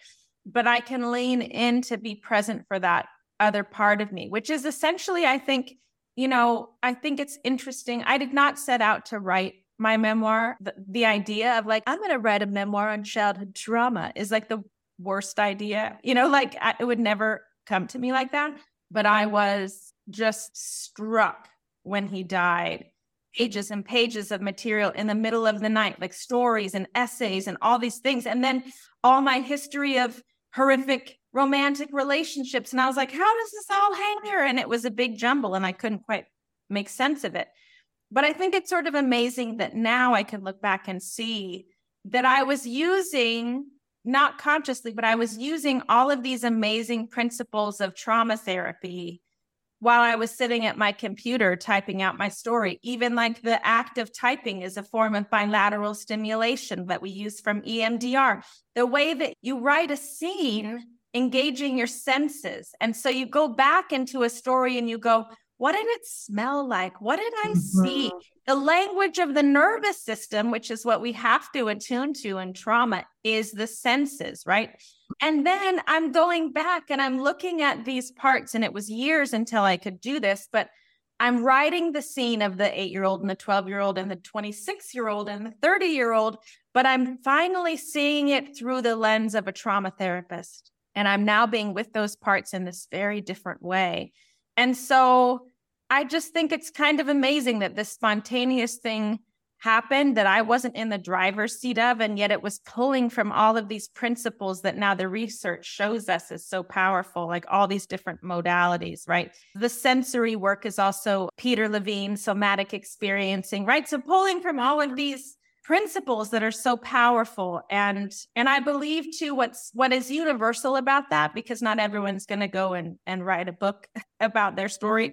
But I can lean in to be present for that other part of me, which is essentially, I think, you know, I think it's interesting. I did not set out to write my memoir. The, the idea of like, I'm going to write a memoir on childhood trauma is like the worst idea. You know, like I, it would never come to me like that. But I was just struck when he died. Pages and pages of material in the middle of the night, like stories and essays and all these things. And then all my history of horrific romantic relationships. And I was like, how does this all hang here? And it was a big jumble and I couldn't quite make sense of it. But I think it's sort of amazing that now I can look back and see that I was using, not consciously, but I was using all of these amazing principles of trauma therapy while I was sitting at my computer typing out my story. Even like the act of typing is a form of bilateral stimulation that we use from EMDR. The way that you write a scene, engaging your senses. And so you go back into a story and you go, what did it smell like? What did I see? Mm-hmm. The language of the nervous system, which is what we have to attune to in trauma, is the senses, right? And then I'm going back and I'm looking at these parts, and it was years until I could do this, but I'm writing the scene of the eight year old and the 12 year old and the 26 year old and the 30 year old, but I'm finally seeing it through the lens of a trauma therapist. And I'm now being with those parts in this very different way. And so I just think it's kind of amazing that this spontaneous thing happened that I wasn't in the driver's seat of. And yet it was pulling from all of these principles that now the research shows us is so powerful, like all these different modalities, right? The sensory work is also Peter Levine, somatic experiencing, right? So pulling from all of these principles that are so powerful and and i believe too what's what is universal about that because not everyone's going to go and and write a book [laughs] about their story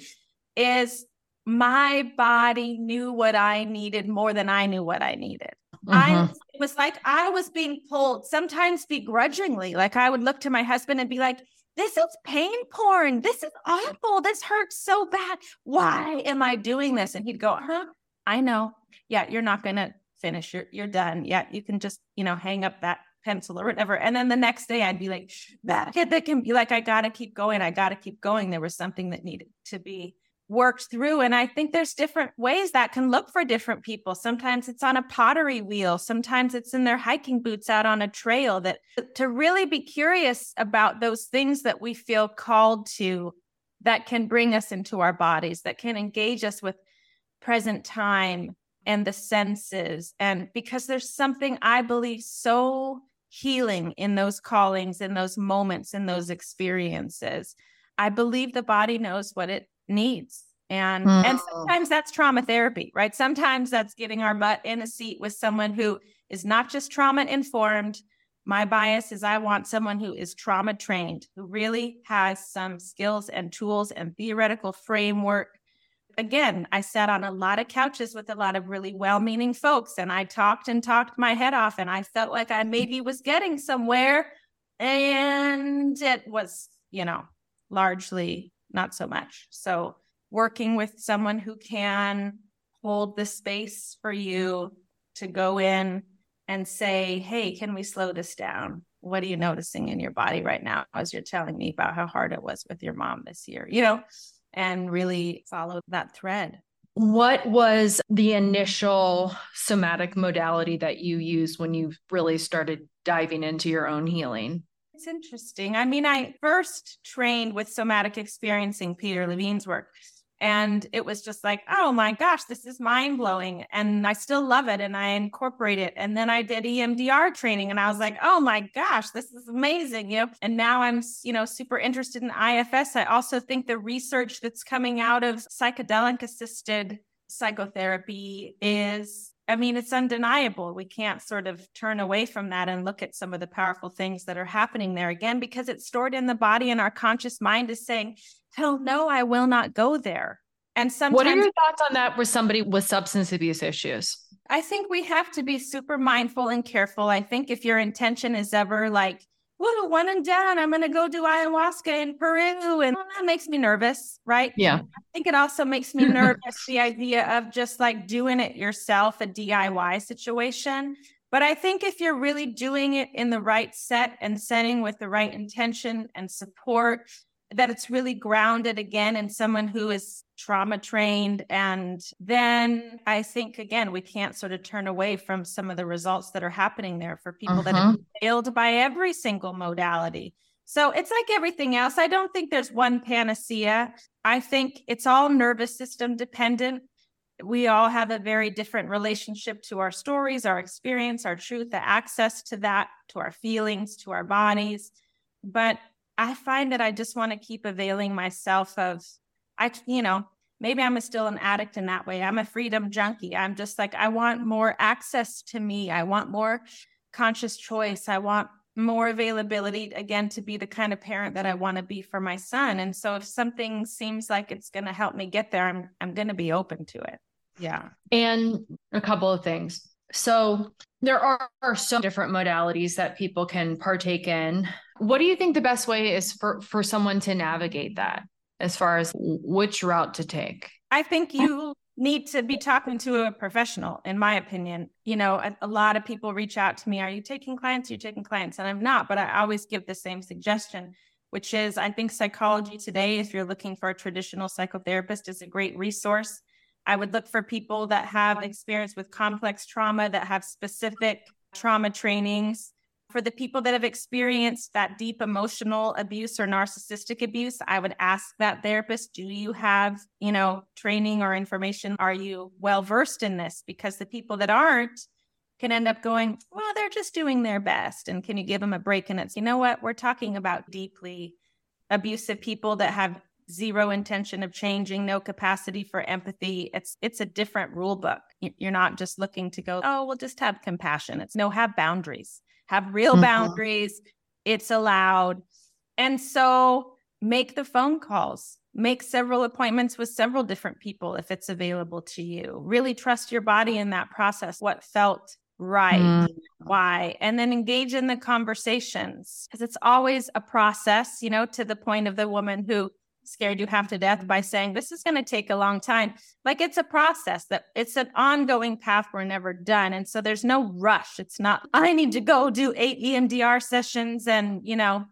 is my body knew what I needed more than I knew what I needed. I Mhm. it was like I was being pulled sometimes begrudgingly. Like I would look to my husband and be like, this is pain porn. This is awful. This hurts so bad. Why am I doing this? And he'd go, huh? I know. Yeah, you're not gonna finish. You're you're done. Yeah, you can just, you know, hang up that pencil or whatever. And then the next day I'd be like, that kid that can be like, I gotta keep going. I gotta keep going. There was something that needed to be worked through. And I think there's different ways that can look for different people. Sometimes it's on a pottery wheel, sometimes it's in their hiking boots out on a trail. That to really be curious about those things that we feel called to that can bring us into our bodies, that can engage us with present time and the senses. And because there's something I believe so healing in those callings, in those moments, in those experiences. I believe the body knows what it needs. And and Mm. sometimes that's trauma therapy, right? Sometimes that's getting our butt in a seat with someone who is not just trauma informed. My bias is I want someone who is trauma trained, who really has some skills and tools and theoretical framework. Again, I sat on a lot of couches with a lot of really well meaning folks, and I talked and talked my head off, and I felt like I maybe was getting somewhere. And it was, you know, largely not so much. So, working with someone who can hold the space for you to go in and say, Hey, can we slow this down? What are you noticing in your body right now as you're telling me about how hard it was with your mom this year? You know, and really follow that thread. What was the initial somatic modality that you used when you really started diving into your own healing? It's interesting. I mean, I first trained with somatic experiencing Peter Levine's work. And it was just like, oh my gosh, this is mind blowing. And I still love it and I incorporate it. And then I did EMDR training and I was like, oh my gosh, this is amazing. You know, and now I'm, you know, super interested in IFS. I also think the research that's coming out of psychedelic assisted psychotherapy is I mean, it's undeniable. We can't sort of turn away from that and look at some of the powerful things that are happening there again, because it's stored in the body and our conscious mind is saying, hell no, I will not go there. And sometimes What are your thoughts on that with somebody with substance abuse issues? I think we have to be super mindful and careful. I think if your intention is ever like, whoa, one and done, I'm going to go do ayahuasca in Peru. And well, that makes me nervous, right? Yeah. I think it also makes me nervous the idea of just like doing it yourself, a DIY situation. But I think if you're really doing it in the right set and setting with the right intention and support, that it's really grounded again in someone who is trauma trained. And then I think, again, we can't sort of turn away from some of the results that are happening there for people that have mm-hmm. failed by every single modality. So it's like everything else. I don't think there's one panacea. I think it's all nervous system dependent. We all have a very different relationship to our stories, our experience, our truth, the access to that, to our feelings, to our bodies. But I find that I just want to keep availing myself of, I, you know, maybe I'm still an addict in that way. I'm a freedom junkie. I'm just like, I want more access to me. I want more conscious choice. I want more availability again to be the kind of parent that I want to be for my son. And so if something seems like it's going to help me get there, I'm I'm going to be open to it. Yeah. And a couple of things. So there are, are so different modalities that people can partake in. What do you think the best way is for for someone to navigate that? as far as which route to take? I think you need to be talking to a professional, in my opinion. You know, a, a, lot of people reach out to me, Are you taking clients? You're taking clients. And I'm not, but I always give the same suggestion, which is I think psychology today, if you're looking for a traditional psychotherapist, is a great resource. I would look for people that have experience with complex trauma, that have specific trauma trainings for the people that have experienced that deep emotional abuse or narcissistic abuse, I would ask that therapist, do you have, you know, training or information? Are you well versed in this? Because the people that aren't can end up going, well, they're just doing their best. And can you give them a break? And it's, you know what? We're talking about deeply abusive people that have zero intention of changing, no capacity for empathy. It's it's a different rule book. You're not just looking to go, oh, we'll just have compassion. It's no, have boundaries have real mm-hmm. boundaries. It's allowed. And so make the phone calls, make several appointments with several different people if it's available to you. Really trust your body in that process, what felt right, mm. why, and then engage in the conversations because it's always a process, you know, to the point of the woman who scared you half to death by saying this is going to take a long time. Like it's a process that it's an ongoing path we're never done and so there's no rush. It's not i need to go do eight emdr sessions and you know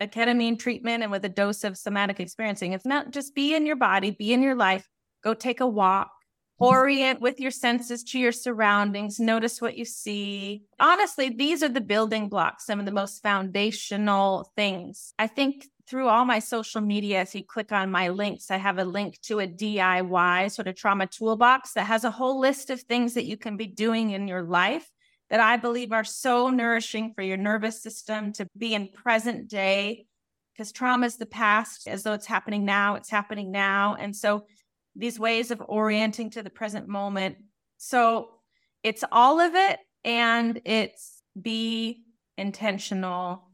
a ketamine treatment and with a dose of somatic experiencing. It's not just be in your body be in your life go take a walk orient with your senses to your surroundings notice what you see honestly these are the building blocks some of the most foundational things i think through all my social media, if you click on my links, I have a link to a DIY sort of trauma toolbox that has a whole list of things that you can be doing in your life that I believe are so nourishing for your nervous system to be in present day because trauma is the past as though it's happening now, it's happening now. And so these ways of orienting to the present moment. So it's all of it and it's be intentional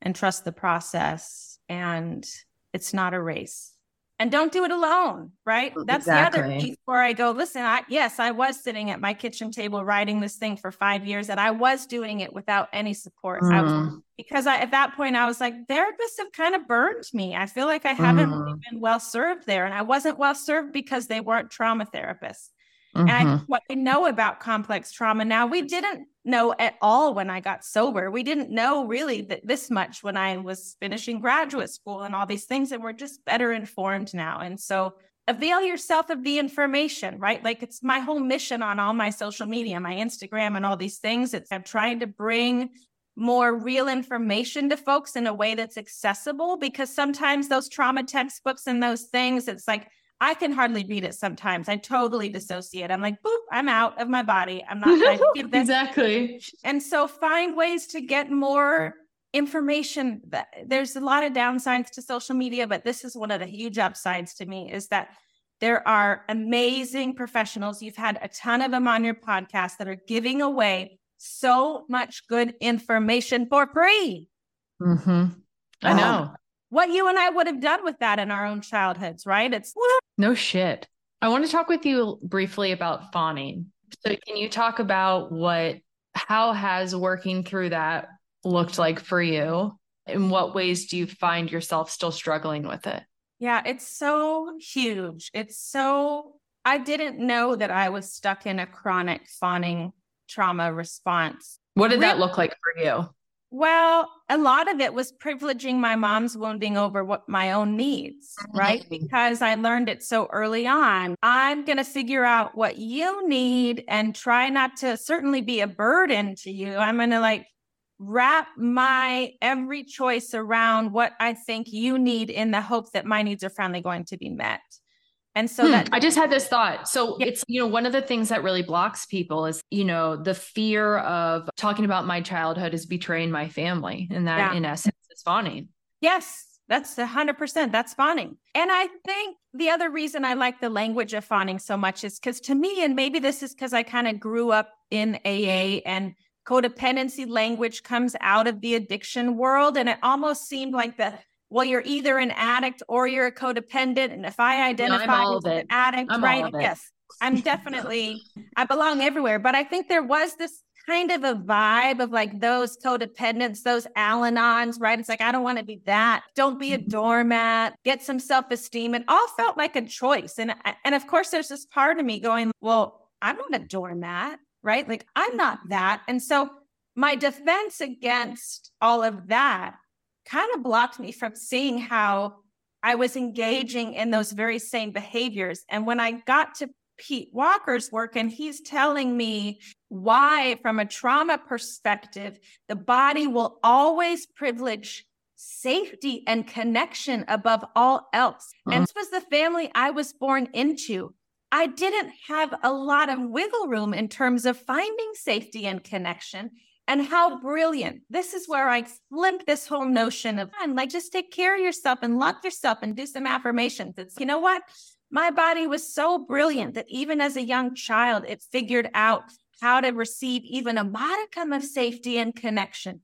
and trust the process and it's not a race and don't do it alone right that's exactly. the other piece where i go listen I, yes i was sitting at my kitchen table writing this thing for five years and i was doing it without any support mm. I was, mm-hmm. because I, at that point i was like therapists have kind of burned me i feel like i haven't mm. really been well served there and i wasn't well served because they weren't trauma therapists Mm-hmm. And I, mm-hmm. what we know about complex trauma now, we didn't know at all when I got sober. We didn't know really that this much when I was finishing graduate school and all these things. And we're just better informed now. And so avail yourself of the information, right? Like it's my whole mission on all my social media, my Instagram and all these things. It's I'm trying to bring more real information to folks in a way that's accessible because sometimes those trauma textbooks and those things, it's like, I can hardly read it sometimes. I totally dissociate. I'm like, boop, I'm out of my body. I'm not trying [laughs] to give this. exactly. And so find ways to get more information. There's a lot of downsides to social media, but this is one of the huge upsides to me is that there are amazing professionals. You've had a ton of them on your podcast that are giving away so much good information for free. Mm-hmm. I know what you and I would have done with that in our own childhoods, right? It's no shit. I want to talk with you briefly about fawning. So, can you talk about what, how has working through that looked like for you? In what ways do you find yourself still struggling with it? Yeah, it's so huge. It's so, I didn't know that I was stuck in a chronic fawning trauma response. What did that look like for you? Well, a lot of it was privileging my mom's wounding over what my own needs, right? Mm-hmm. Because I learned it so early on. I'm going to figure out what you need and try not to certainly be a burden to you. I'm going to like wrap my every choice around what I think you need in the hope that my needs are finally going to be met. And so hmm, that I just had this thought. So yeah. it's, you know, one of the things that really blocks people is, you know, the fear of talking about my childhood is betraying my family. And that yeah. in essence is fawning. Yes. That's a hundred percent. That's fawning. And I think the other reason I like the language of fawning so much is because to me, and maybe this is because I kind of grew up in AA and codependency language comes out of the addiction world. And it almost seemed like the well, you're either an addict or you're a codependent. And if I identify no, as an addict, I'm right? Yes, I'm definitely, [laughs] I belong everywhere. But I think there was this kind of a vibe of like those codependents, those Al Anons, right? It's like, I don't want to be that. Don't be a Mm-hmm. doormat, get some self esteem. It all felt like a choice. And, and of course, there's this part of me going, well, I'm not a doormat, right? Like, I'm not that. And so my defense against all of that kind of blocked me from seeing how I was engaging in those very same behaviors. And when I got to Pete Walker's work and he's telling me why, from a trauma perspective, the body will always privilege safety and connection above all else. And uh-huh. this was the family I was born into. I didn't have a lot of wiggle room in terms of finding safety and connection. And how brilliant. This is where I flip this whole notion of like just take care of yourself and love yourself and do some affirmations. It's you know what? My body was so brilliant that even as a young child, it figured out how to receive even a modicum of safety and connection.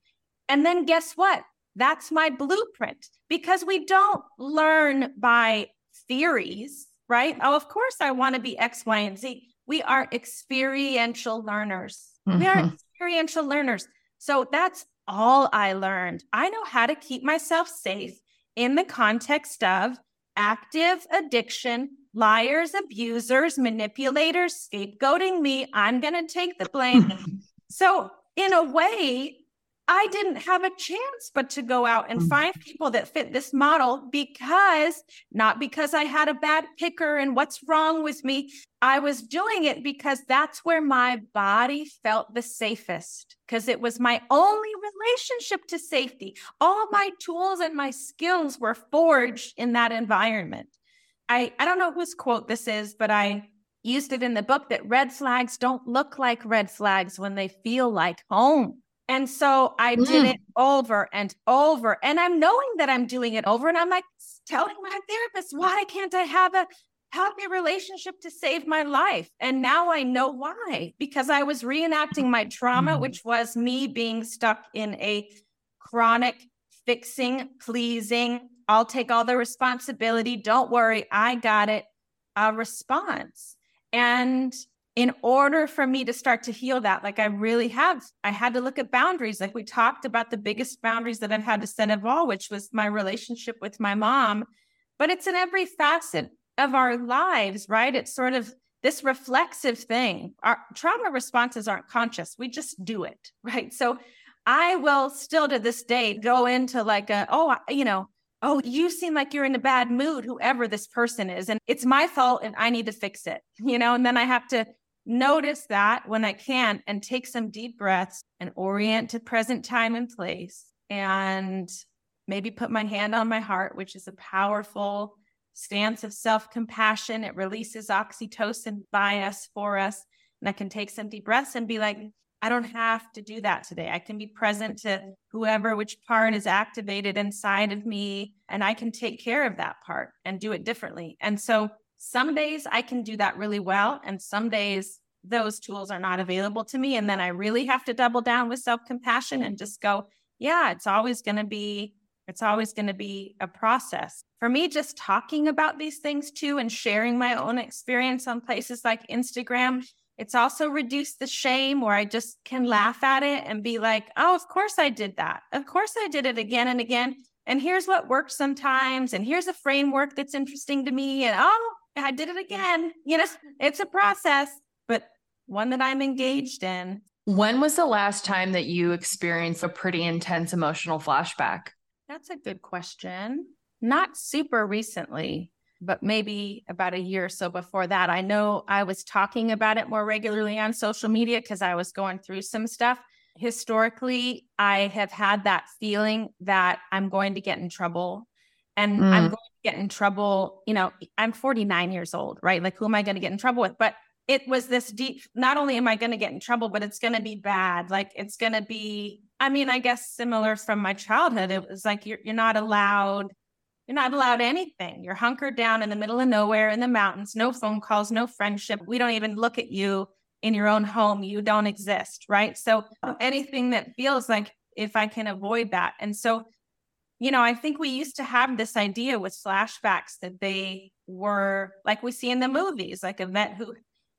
And then guess what? That's my blueprint because we don't learn by theories, right? Oh, of course, I want to be X, Y, and Z. We are experiential learners. We are Mhm. Experiential learners. So that's all I learned. I know how to keep myself safe in the context of active addiction, liars, abusers, manipulators, scapegoating me. I'm going to take the blame. [laughs] So, in a way, I didn't have a chance but to go out and Mm. find people that fit this model because not because I had a bad picker and what's wrong with me. I was doing it because that's where my body felt the safest because it was my only relationship to safety. All my tools and my skills were forged in that environment. I, I don't know whose quote this is, but I used it in the book that red flags don't look like red flags when they feel like home. And so I did Mm. it over and over. And I'm knowing that I'm doing it over. And I'm like telling my therapist, why can't I have a healthy relationship to save my life? And now I know why, because I was reenacting my trauma, Mhm. which was me being stuck in a chronic fixing, pleasing, I'll take all the responsibility. Don't worry, I got it. A response. And in order for me to start to heal that, like I really have, I had to look at boundaries. Like we talked about the biggest boundaries that I've had to set of all, which was my relationship with my mom. But it's in every facet of our lives, right? It's sort of this reflexive thing. Our trauma responses aren't conscious, we just do it, [laughs] right? So I will still to this day go into like a, oh, you know, oh, you seem like you're in a bad mood, whoever this person is. And it's my fault and I need to fix it, [laughs] you know? And then I have to notice that when I can and take some deep breaths and orient to present time and place and maybe put my hand on my heart, which is a powerful stance of self compassion. It releases oxytocin by us for us. And I can take some deep breaths and be like, I don't have to do that today. I can be present to whoever, which part is activated inside of me, and I can take care of that part and do it differently. And so some days I can do that really well, and some days those tools are not available to me. And then I really have to double down with self compassion and just go, yeah, it's always going to be. It's always going to be a process. For me, just talking about these things too and sharing my own experience on places like Instagram it's also reduced the shame where I just can laugh at it and be like, oh, of course I did that. Of course I did it again and again. And here's what works sometimes. And here's a framework that's interesting to me. And oh, I did it again. You know, it's a process, but one that I'm engaged in. When was the last time that you experienced a pretty intense emotional flashback? That's a good question. Not super recently, but maybe about a year or so before that. I know I was talking about it more regularly on social media because I was going through some stuff. Historically, I have had that feeling that I'm going to get in trouble and Mm. I'm going get in trouble. You know, I'm 49 years old, right? Like, who am I going to get in trouble with? But it was this deep, not only am I going to get in trouble, but it's going to be bad. Like, it's going to be, I mean, I guess similar from my childhood. It was like, you're, you're not allowed you're not allowed anything. You're hunkered down in the middle of nowhere in the mountains, no phone calls, no friendship. We don't even look at you in your own home. You don't exist, right? So anything that feels like if I can avoid that. And so, you know, I think we used to have this idea with flashbacks that they were like we see in the movies, like a vet who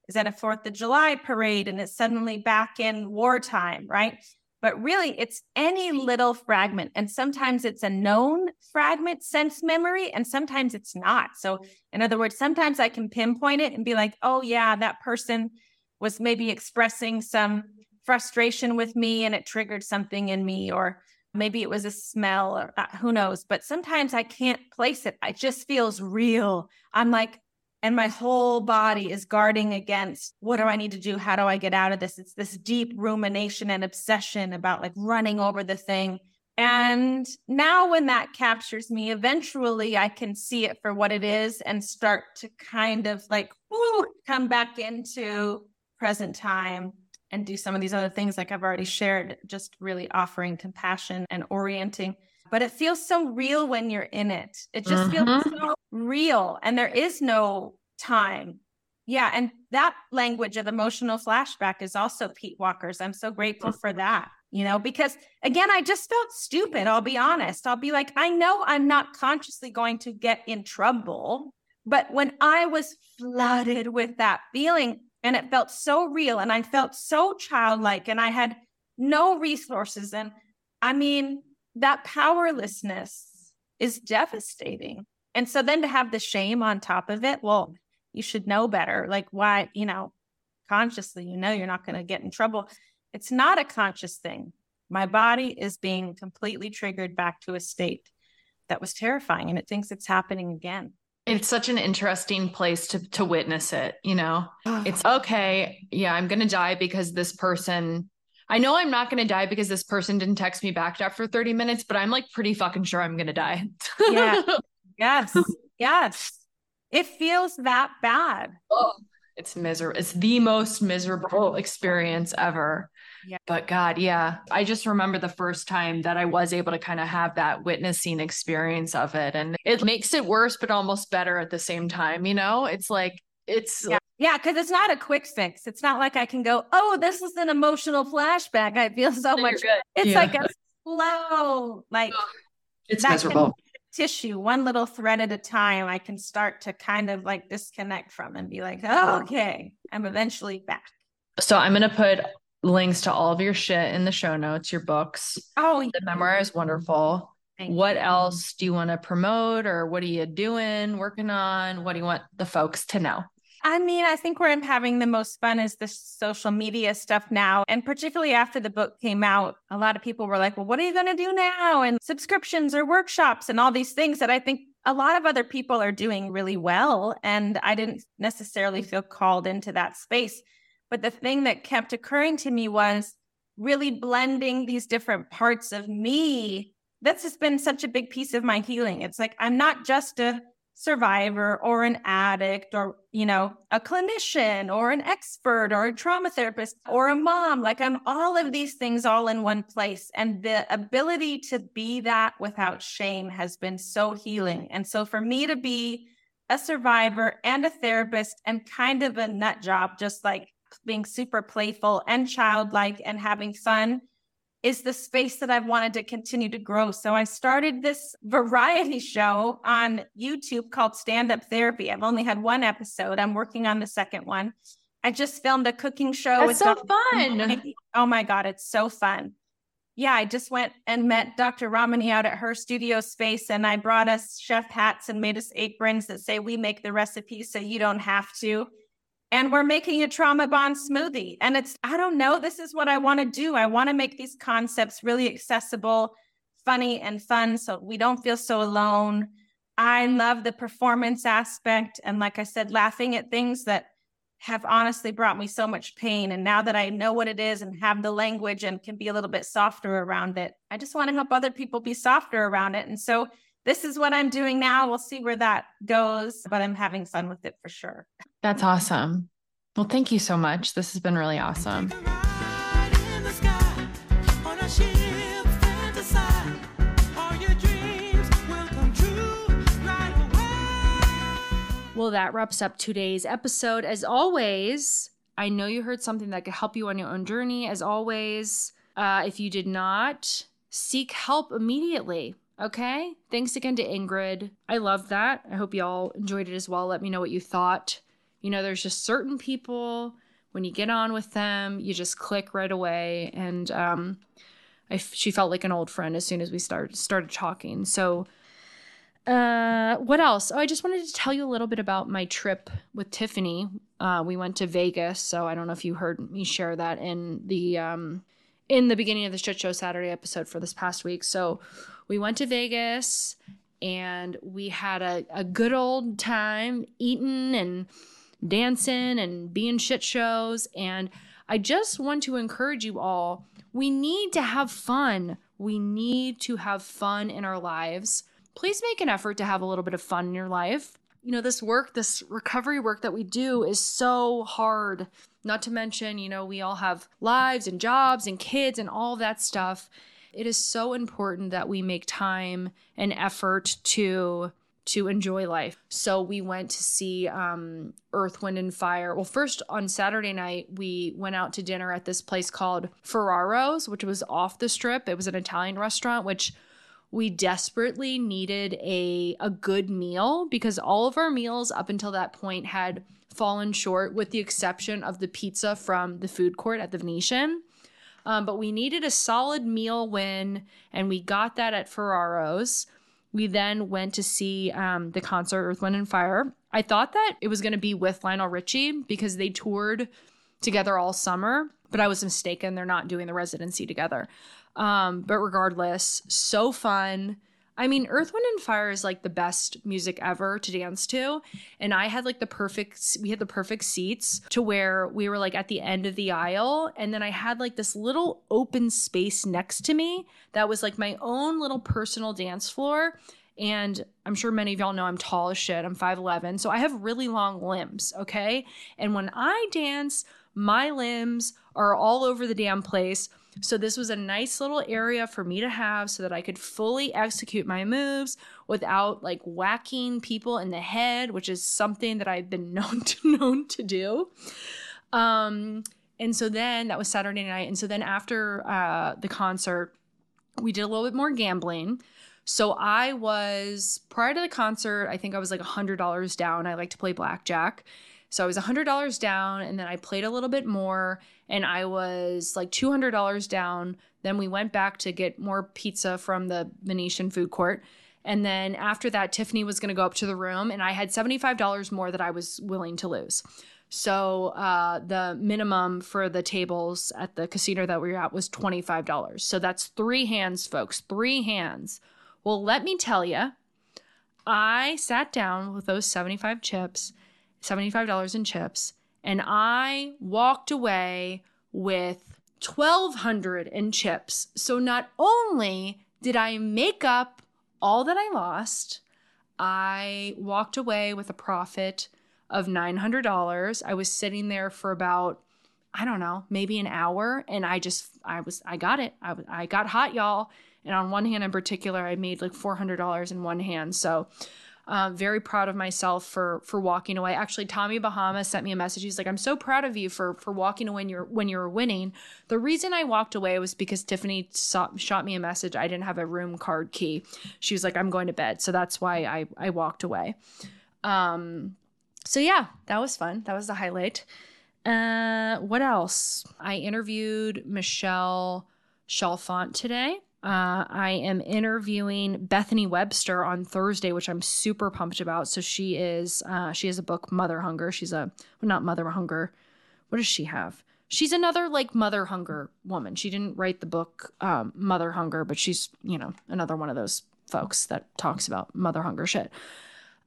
is at a Fourth of July parade and it's suddenly back in wartime, right? But really, it's any little fragment. And sometimes it's a known fragment sense memory, and sometimes it's not. So, in other words, sometimes I can pinpoint it and be like, oh, yeah, that person was maybe expressing some frustration with me and it triggered something in me, or maybe it was a smell, or uh, who knows. But sometimes I can't place it. It just feels real. I'm like, and my whole body is guarding against what do I need to do? How do I get out of this? It's this deep rumination and obsession about like running over the thing. And now, when that captures me, eventually I can see it for what it is and start to kind of like woo, come back into present time and do some of these other things, like I've already shared, just really offering compassion and orienting. But it feels so real when you're in it. It just feels mm-hmm. so real, and there is no time. Yeah. And that language of emotional flashback is also Pete Walker's. I'm so grateful for that, you know, because again, I just felt stupid. I'll be honest. I'll be like, I know I'm not consciously going to get in trouble. But when I was flooded with that feeling and it felt so real and I felt so childlike and I had no resources, and I mean, that powerlessness is devastating. And so then to have the shame on top of it, well, you should know better. Like, why, you know, consciously, you know, you're not going to get in trouble. It's not a conscious thing. My body is being completely triggered back to a state that was terrifying and it thinks it's happening again. It's such an interesting place to to witness it, you know. It's okay, yeah, I'm going to die because this person I know I'm not going to die because this person didn't text me back after 30 minutes, but I'm like pretty fucking sure I'm going to die. Yeah. [laughs] yes. Yes. It feels that bad. Oh, it's miserable. It's the most miserable experience ever. Yeah. But God, yeah. I just remember the first time that I was able to kind of have that witnessing experience of it. And it makes it worse, but almost better at the same time. You know, it's like, it's Yeah. Yeah. Cause it's not a quick fix. It's not like I can go, oh, this is an emotional flashback. I feel so much. good. It's Yeah. like a slow, like it's miserable. tissue, one little thread at a time. I can start to kind of like disconnect from and be like, oh, okay, I'm eventually back. So I'm going to put links to all of your shit in the show notes, your books. Oh, The memoir is wonderful. thank What you. else do you want to promote or what are you doing, working on? What do you want the folks to know? I mean, I think where I'm having the most fun is the social media stuff now. And particularly after the book came out, a lot of people were like, well, what are you going to do now? And subscriptions or workshops and all these things that I think a lot of other people are doing really well. And I didn't necessarily feel called into that space. But the thing that kept occurring to me was really blending these different parts of me. That's just been such a big piece of my healing. It's like I'm not just a survivor or an addict or you know a clinician or an expert or a trauma therapist or a mom like i'm all of these things all in one place and the ability to be that without shame has been so healing and so for me to be a survivor and a therapist and kind of a nut job just like being super playful and childlike and having fun is the space that I've wanted to continue to grow. So I started this [laughs] variety show on YouTube called Stand Up Therapy. I've only had one episode. I'm working on the second one. I just filmed a cooking show. That's so Dr. fun. Oh my God, it's so fun. Yeah, I just went and met Dr. Ramani out at her studio space, and I brought us chef hats and made us aprons that say we make the recipes so you don't have to and we're making a trauma bond smoothie. And it's, I don't know, this is what I want to do. I want to make these concepts really accessible, funny, and fun so we don't feel so alone. I love the performance aspect. And like I said, laughing at things that have honestly brought me so much pain. And now that I know what it is and have the language and can be a little bit softer around it, I just want to help other people be softer around it. And so this is what I'm doing now. We'll see where that goes, but I'm having fun with it for sure. That's awesome. Well, thank you so much. This has been really awesome. Well, that wraps up today's episode. As always, I know you heard something that could help you on your own journey. As always, uh, if you did not, seek help immediately. Okay. Thanks again to Ingrid. I love that. I hope y'all enjoyed it as well. Let me know what you thought. You know, there's just certain people when you get on with them, you just click right away. And um, I, she felt like an old friend as soon as we started started talking. So, uh, what else? Oh, I just wanted to tell you a little bit about my trip with Tiffany. Uh, we went to Vegas, so I don't know if you heard me share that in the um, in the beginning of the shit show Saturday episode for this past week. So we went to Vegas and we had a, a good old time eating and dancing and being shit shows. And I just want to encourage you all we need to have fun. We need to have fun in our lives. Please make an effort to have a little bit of fun in your life. You know, this work, this recovery work that we do is so hard. Not to mention, you know, we all have lives and jobs and kids and all that stuff. It is so important that we make time and effort to to enjoy life. So we went to see um, Earth, Wind, and Fire. Well, first on Saturday night, we went out to dinner at this place called Ferraro's, which was off the strip. It was an Italian restaurant, which we desperately needed a, a good meal because all of our meals up until that point had fallen short, with the exception of the pizza from the food court at the Venetian. Um, but we needed a solid meal win, and we got that at Ferraro's. We then went to see um, the concert Earth, Wind, and Fire. I thought that it was going to be with Lionel Richie because they toured together all summer, but I was mistaken. They're not doing the residency together. Um, but regardless, so fun. I mean, Earth, Wind, and Fire is like the best music ever to dance to. And I had like the perfect, we had the perfect seats to where we were like at the end of the aisle. And then I had like this little open space next to me that was like my own little personal dance floor. And I'm sure many of y'all know I'm tall as shit. I'm 5'11. So I have really long limbs. Okay. And when I dance, my limbs are all over the damn place. So this was a nice little area for me to have so that I could fully execute my moves without like whacking people in the head, which is something that I've been [laughs] known to known to do. Um and so then that was Saturday night and so then after uh the concert we did a little bit more gambling. So I was prior to the concert, I think I was like a $100 down. I like to play blackjack. So I was $100 down and then I played a little bit more and I was like $200 down. Then we went back to get more pizza from the Venetian food court. And then after that, Tiffany was going to go up to the room and I had $75 more that I was willing to lose. So uh, the minimum for the tables at the casino that we were at was $25. So that's three hands, folks, three hands. Well, let me tell you, I sat down with those 75 chips $75 in chips, and I walked away with 1200 in chips. So not only did I make up all that I lost, I walked away with a profit of $900. I was sitting there for about I don't know, maybe an hour and I just I was I got it. I I got hot y'all. And on one hand in particular, I made like $400 in one hand. So uh, very proud of myself for for walking away. Actually, Tommy Bahama sent me a message. He's like, "I'm so proud of you for for walking away when you're when you were winning." The reason I walked away was because Tiffany saw, shot me a message. I didn't have a room card key. She was like, "I'm going to bed," so that's why I I walked away. Um, so yeah, that was fun. That was the highlight. Uh, what else? I interviewed Michelle Chalfant today. Uh, I am interviewing Bethany Webster on Thursday, which I'm super pumped about. So she is uh, she has a book, Mother Hunger. She's a well, not Mother Hunger. What does she have? She's another like Mother Hunger woman. She didn't write the book um, Mother Hunger, but she's you know another one of those folks that talks about Mother Hunger shit.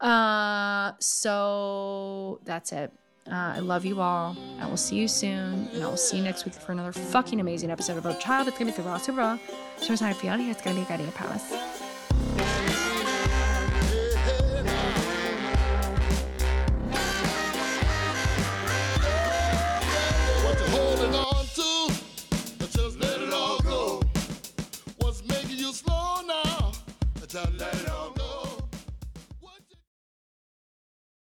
Uh, so that's it. Uh, I love you all. I will see you soon, and I will see you next week for another fucking amazing episode of Child. It's gonna be super raw, super raw. So it's not feeling. It's gonna be a guiding palace. To? Let it all go. What's making you slow now? Let it.